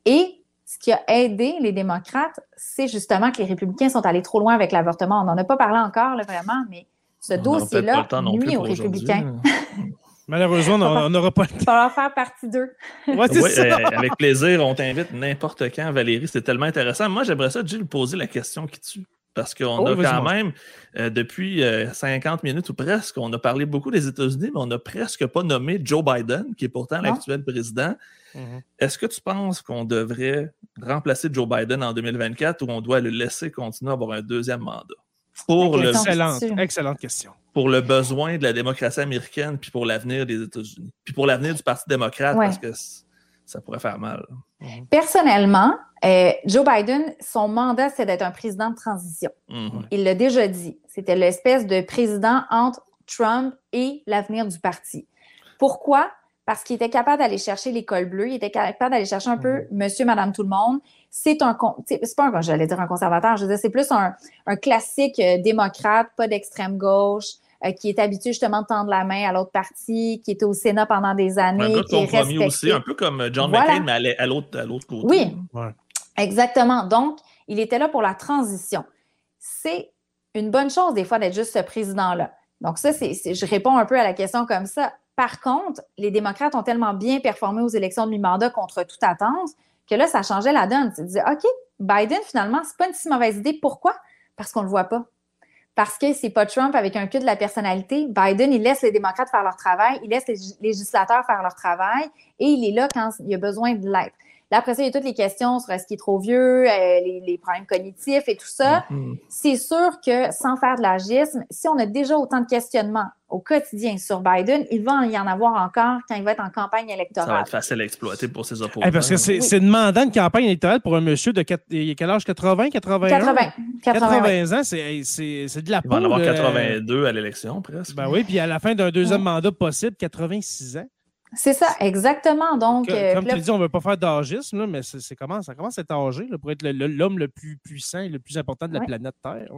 Et ce qui a aidé les démocrates, c'est justement que les républicains sont allés trop loin avec l'avortement. On n'en a pas parlé encore, vraiment, mais ce dossier-là nuit aux républicains. Malheureusement, on n'aura pas le temps. Ça va faire partie 2. Ouais, euh, avec plaisir, on t'invite n'importe quand, Valérie. C'est tellement intéressant. Moi, j'aimerais ça, Jill, poser la question qui tue. Parce qu'on oh, a quand même, euh, depuis 50 euh, minutes ou presque, on a parlé beaucoup des États-Unis, mais on n'a presque pas nommé Joe Biden, qui est pourtant l'actuel président. Mhm. Est-ce que tu penses qu'on devrait remplacer Joe Biden en 2024 ou on doit le laisser continuer à avoir un deuxième mandat? Pour le... excellente, excellente question pour le besoin de la démocratie américaine, puis pour l'avenir des États-Unis, puis pour l'avenir du Parti démocrate, parce que ça pourrait faire mal. Mhm. Personnellement, euh, Joe Biden, son mandat, c'est d'être un président de transition. Mhm. Il l'a déjà dit. C'était l'espèce de président entre Trump et l'avenir du parti. Pourquoi? Parce qu'il était capable d'aller chercher l'école bleue, il était capable d'aller chercher un peu mhm. monsieur, madame, tout le monde. C'est un, c'est pas un, j'allais dire un conservateur, je veux dire, c'est plus un, un classique euh, démocrate, pas d'extrême gauche, euh, qui est habitué justement de tendre la main à l'autre parti, qui était au Sénat pendant des années. Un qui est aussi, un peu comme John McCain, mais à l'autre côté. Oui, exactement. Donc, il était là pour la transition. C'est une bonne chose des fois d'être juste ce président-là. Donc ça, c'est, je réponds un peu à la question comme ça. Par contre, les démocrates ont tellement bien performé aux élections de mi-mandat contre toute attente que là, ça changeait la donne. Tu disais, OK, Biden, finalement, c'est pas une si mauvaise idée. Pourquoi? Parce qu'on le voit pas parce que c'est pas Trump avec un cul de la personnalité. Biden, il laisse les démocrates faire leur travail, il laisse les législateurs faire leur travail et il est là quand il y a besoin de l'être. Là, après ça, il y a toutes les questions sur est-ce qu'il est trop vieux, euh, les, problèmes cognitifs et tout ça. Mm-hmm. C'est sûr que sans faire de l'agisme, si on a déjà autant de questionnements au quotidien sur Biden, il va y en avoir encore quand il va être en campagne électorale. Ça va être facile à exploiter pour ses opposants. parce que c'est demandant une campagne électorale pour un monsieur de quel âge? 80, 81? 80. 80, ans, c'est de la Il va en avoir 82 à l'élection, presque. Ben oui, puis à la fin d'un deuxième mandat possible, 86 ans. C'est ça, exactement. Donc, euh, comme tu dis, on ne veut pas faire d'âgisme, mais c'est comment, ça commence à être âgé pour être l'homme le, plus puissant et le plus important de la planète Terre.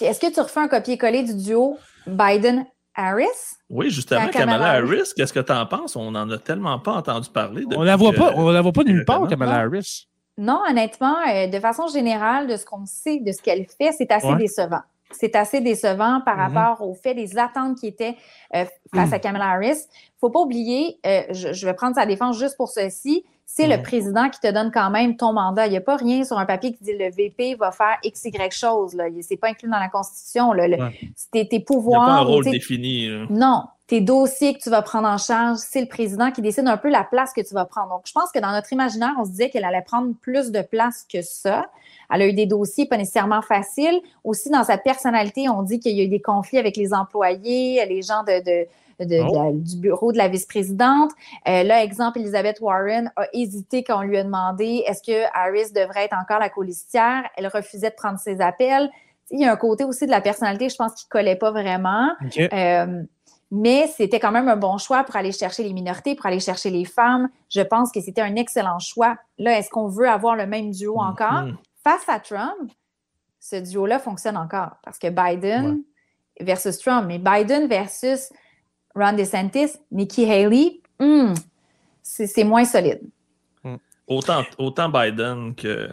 est-ce que tu refais un copier-coller du duo Biden Harris? Oui, justement, Kamala, Harris, qu'est-ce que tu en penses? On n'en a tellement pas entendu parler. On ne la voit pas, on la voit pas nulle part, Kamala Harris. Non, honnêtement, euh, de façon générale, de ce qu'on sait, de ce qu'elle fait, c'est assez décevant. C'est assez décevant par mm-hmm. rapport au fait des attentes qui étaient euh, face à Kamala Harris. Faut pas oublier, euh, je, vais prendre sa défense juste pour ceci, c'est le président qui te donne quand même ton mandat. Il n'y a pas rien sur un papier qui dit le VP va faire X, Y chose. Ce n'est pas inclus dans la Constitution. Le, tes, pouvoirs. Il n'y a pas un rôle défini. Non. Tes dossiers que tu vas prendre en charge, c'est le président qui décide un peu la place que tu vas prendre. Donc, je pense que dans notre imaginaire, on se disait qu'elle allait prendre plus de place que ça. Elle a eu des dossiers pas nécessairement faciles. Aussi, dans sa personnalité, on dit qu'il y a eu des conflits avec les employés, les gens de Oh. du bureau de la vice-présidente. Euh, là, exemple, Elizabeth Warren a hésité quand on lui a demandé est-ce que Harris devrait être encore la colistière? Elle refusait de prendre ses appels. Il y a un côté aussi de la personnalité, je pense, qui ne collait pas vraiment. Euh, mais c'était quand même un bon choix pour aller chercher les minorités, pour aller chercher les femmes. Je pense que c'était un excellent choix. Là, est-ce qu'on veut avoir le même duo mm-hmm. encore? Face à Trump, ce duo-là fonctionne encore parce que Biden versus Trump, mais Biden versus Ron DeSantis, Nikki Haley, hmm, c'est moins solide. Autant, autant Biden que,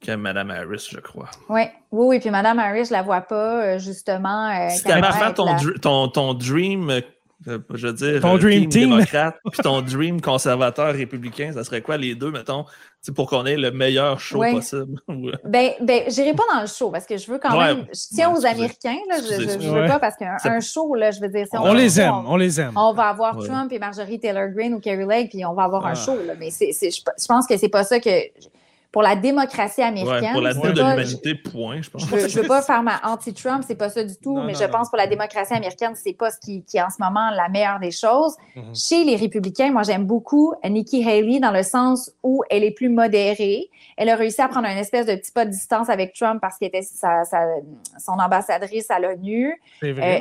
que Mme Harris, je crois. Oui, oui, oui. Puis Mme Harris, je la vois pas, euh, justement. Euh, si tu faire ton, ton, ton, dream euh, je veux dire, ton dream team, démocrate, puis ton dream conservateur républicain, ça serait quoi les deux, mettons, pour qu'on ait le meilleur show possible? ben, ben j'irai pas dans le show parce que je veux quand même. Je tiens aux Américains, là, je, je, veux pas parce qu'un show, là, je veux dire. on, les aime, on, les aime. On va avoir Trump et Marjorie Taylor Greene ou Kerry Lake, puis on va avoir un ah. show, là, mais c'est, je pense que c'est pas ça que pour la démocratie américaine. pour la de l'humanité, point, je pense. Je ne veux pas faire ma anti-Trump, c'est pas ça du tout, mais je pense pour la démocratie américaine, c'est pas ce qui, qui, est en ce moment la meilleure des choses. Mhm. Chez les républicains, moi, j'aime beaucoup Nikki Haley dans le sens où elle est plus modérée. Elle a réussi à prendre un espèce de petit pas de distance avec Trump parce qu'elle était sa, son ambassadrice à l'ONU. Euh,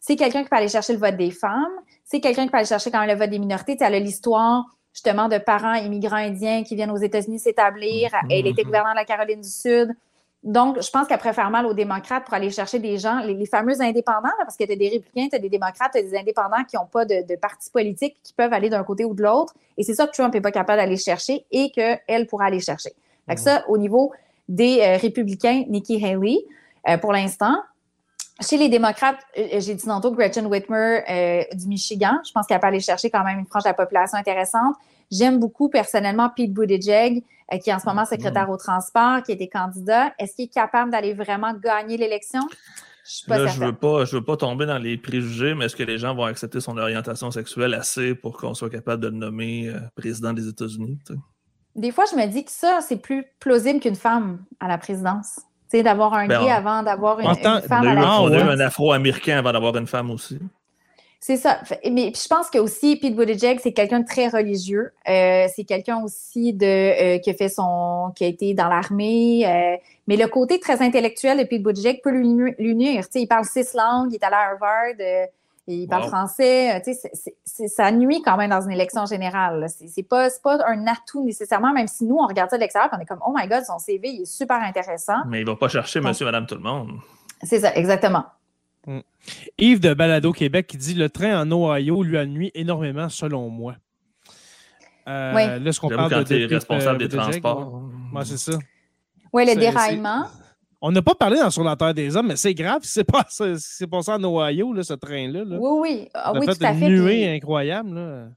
c'est quelqu'un qui peut aller chercher le vote des femmes. C'est quelqu'un qui peut aller chercher quand même le vote des minorités. Tu elle a l'histoire justement de parents immigrants indiens qui viennent aux États-Unis s'établir. Mhm. Elle était gouvernante de la Caroline du Sud. Donc, je pense qu'elle préfère mal aux démocrates pour aller chercher des gens, les, fameux indépendants, parce que tu as des républicains, tu as des démocrates, tu as des indépendants qui n'ont pas de, parti politique, qui peuvent aller d'un côté ou de l'autre. Et c'est ça que Trump n'est pas capable d'aller chercher et qu'elle pourra aller chercher. Fait que ça, au niveau des euh, républicains, Nikki Haley, euh, pour l'instant. Chez les démocrates, euh, j'ai dit tantôt Gretchen Whitmer euh, du Michigan. Je pense qu'elle peut aller chercher quand même une frange de la population intéressante. J'aime beaucoup personnellement Pete Buttigieg, euh, qui est en ce moment mm-hmm. secrétaire au transport, qui était candidat. Est-ce qu'il est capable d'aller vraiment gagner l'élection? Je ne veux pas, je veux pas tomber dans les préjugés, mais est-ce que les gens vont accepter son orientation sexuelle assez pour qu'on soit capable de le nommer président des États-Unis? Des fois, je me dis que ça, c'est plus plausible qu'une femme à la présidence d'avoir un ben, gay avant d'avoir une, femme. à la on a eu un afro-américain avant d'avoir une femme aussi. C'est ça. Mais je pense que aussi Pete Buttigieg, c'est quelqu'un de très religieux. Euh, c'est quelqu'un aussi de euh, qui a fait son, qui a été dans l'armée. Euh, mais le côté très intellectuel de Pete Buttigieg peut l'unir. Il parle six langues, il est allé à Harvard il parle français. Euh, tu sais, ça nuit quand même dans une élection générale. C'est pas, pas un atout nécessairement, même si nous, on regarde ça de l'extérieur on est comme, oh my God, son CV, il est super intéressant. Mais il va pas chercher monsieur, madame, tout le monde. C'est ça, exactement. Mm. Yves de Balado Québec qui dit Le train en Ohio lui a nuit énormément, selon moi. Euh, oui. Là, ce qu'on parle quand de. responsable des transports. Moi, c'est ça. Oui, le déraillement. On n'a pas parlé dans Sur la Terre des Hommes, mais c'est grave. C'est pas, c'est passé en Ohio, là, ce train-là. Oui, oui. Ah, oui, tout à fait. une nuée incroyable. Là.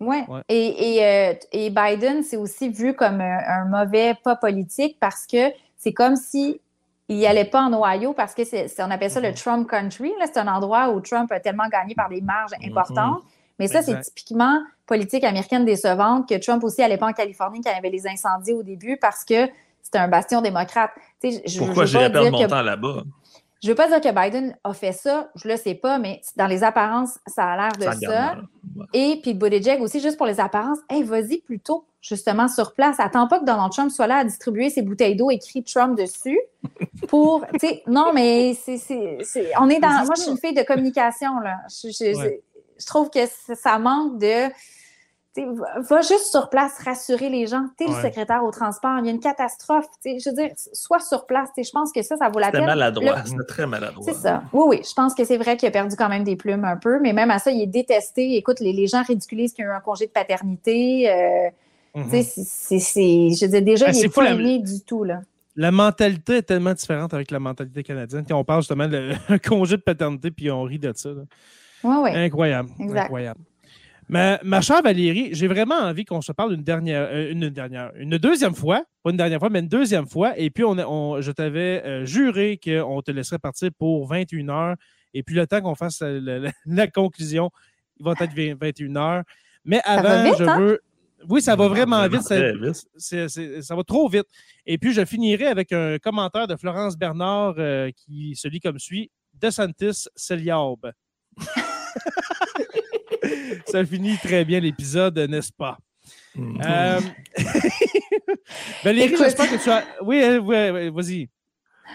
Ouais. Et, et, euh, et, Biden, c'est aussi vu comme un, mauvais pas politique parce que c'est comme si il n'y allait pas en Ohio parce que c'est, on appelle ça le mm-hmm. Trump Country. C'est un endroit où Trump a tellement gagné par des marges mm-hmm. importantes. Mais ça, c'est typiquement politique américaine décevante que Trump aussi n'allait pas en Californie quand il y avait les incendies au début parce que c'était un bastion démocrate. Je, Pourquoi j'irais perdre mon temps là-bas? Je ne veux pas dire que Biden a fait ça, je ne le sais pas, mais dans les apparences, ça a l'air de ça. Et puis Buttigieg aussi, juste pour les apparences, hey, vas-y plutôt, justement, sur place. Attends pas que Donald Trump soit là à distribuer ses bouteilles d'eau écrit Trump dessus pour, tu sais, non, mais c'est, on est dans, moi, je suis une fille de communication, là. Je, je trouve que ça manque de, va juste sur place rassurer les gens. Tu es le secrétaire au transport, il y a une catastrophe. Je veux dire, sois sur place. Je pense que ça, ça vaut la peine. C'était maladroit, c'était très maladroit. C'est ça. Oui, oui. Je pense que c'est vrai qu'il a perdu quand même des plumes un peu, mais même à ça, il est détesté. Écoute, les, gens ridiculisent qu'il y a eu un congé de paternité. Euh, mhm. c'est, je veux dire, déjà, ah, il n'est pas aimé du tout. Là. La mentalité est tellement différente avec la mentalité canadienne. Quand on parle justement d'un congé de paternité, puis on rit de ça. Oui, oui. Incroyable. Incroyable. Mais, ma chère Valérie, j'ai vraiment envie qu'on se parle une dernière, euh, une dernière, une deuxième fois, pas une dernière fois, mais une deuxième fois. Et puis, on, je t'avais euh, juré qu'on te laisserait partir pour 21 heures. Et puis, le temps qu'on fasse la, conclusion, il va être 21 heures. Mais avant, je hein? veux. Oui, ça va vraiment vite. Ça, ça, va trop vite. Et puis, je finirai avec un commentaire de Florence Bernard euh, qui se lit comme suit De Santis Celiaube. ça finit très bien l'épisode, n'est-ce pas? Mm. Euh, Valérie, j'espère que tu as. Oui, euh, oui, vas-y.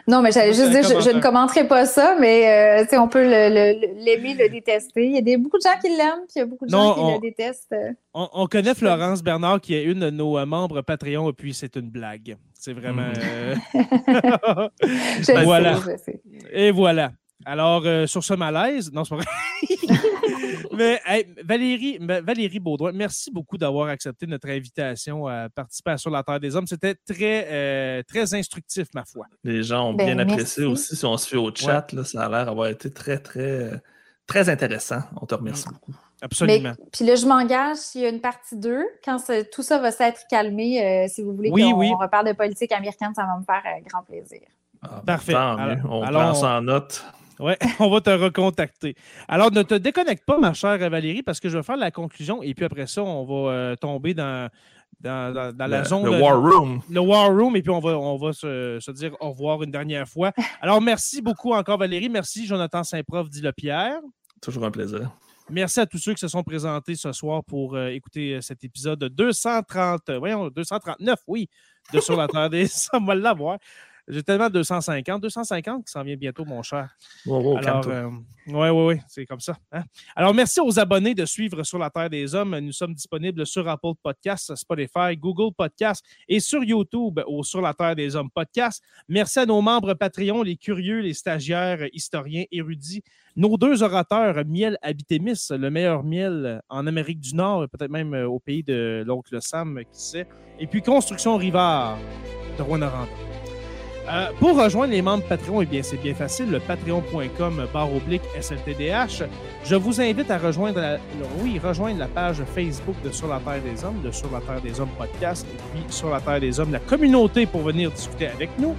Non, mais j'allais juste dire, je, ne commenterai pas ça, mais euh, on peut l'aimer, le, détester. Il y a des, beaucoup de gens qui l'aiment, puis il y a beaucoup de gens qui le détestent. On, connaît Florence Bernard, qui est une de nos membres Patreon, et puis c'est une blague. C'est vraiment. Mm. je voilà. je sais. Et voilà. Alors, sur ce malaise, non, c'est pas vrai. Mais Valérie, Valérie Baudouin, merci beaucoup d'avoir accepté notre invitation à participer à Sur la Terre des Hommes. C'était très, euh, très instructif, ma foi. Les gens ont bien ben, apprécié aussi. Si on se fait au chat, là, ça a l'air d'avoir été très, très, très intéressant. On te remercie mm. beaucoup. Absolument. puis là, je m'engage s'il y a une partie 2, quand tout ça va s'être calmé, euh, si vous voulez qu'on reparle de politique américaine, ça va me faire euh, grand plaisir. Ah, ben, Parfait. on prend ça en note. Oui, on va te recontacter. Alors, ne te déconnecte pas, ma chère Valérie, parce que je vais faire la conclusion et puis après ça, on va euh, tomber dans, dans, la zone. Le War Room. Le War Room, et puis on va, on va se, dire au revoir une dernière fois. Alors, merci beaucoup encore, Valérie. Merci, Jonathan Saint-Prof, dit le Pierre. Toujours un plaisir. Merci à tous ceux qui se sont présentés ce soir pour euh, écouter euh, cet épisode 230, voyons, 239, oui, de Sur la Terre des Ça va l'avoir. J'ai tellement 250. 250 qui s'en vient bientôt, mon cher. oui, oui, oui, c'est comme ça. Hein. Alors, merci aux abonnés de suivre Sur la Terre des Hommes. Nous sommes disponibles sur Apple Podcasts, Spotify, Google Podcasts et sur YouTube au Sur la Terre des Hommes podcast. Merci à nos membres Patreon, les curieux, les stagiaires, historiens, érudits, nos deux orateurs, Miel Habitémis, le meilleur miel en Amérique du Nord, peut-être même euh, au pays de l'oncle Sam, qui sait, et puis Construction Rivard de Rwanda. Euh, pour rejoindre les membres Patreon, eh bien, c'est bien facile, le patreon.com barre oblique SLTDH. Je vous invite à rejoindre la, oui, rejoindre la page Facebook de Sur la Terre des Hommes, de Sur la Terre des Hommes podcast, et puis Sur la Terre des Hommes, la communauté pour venir discuter avec nous.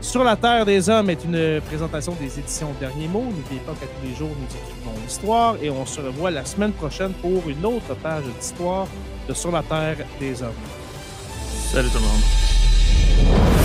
Sur la Terre des Hommes est une présentation des éditions Derniers mots. N'oubliez pas qu'à tous les jours, nous écrivons l'histoire et on se revoit la semaine prochaine pour une autre page d'histoire de Sur la Terre des Hommes. Salut tout le monde.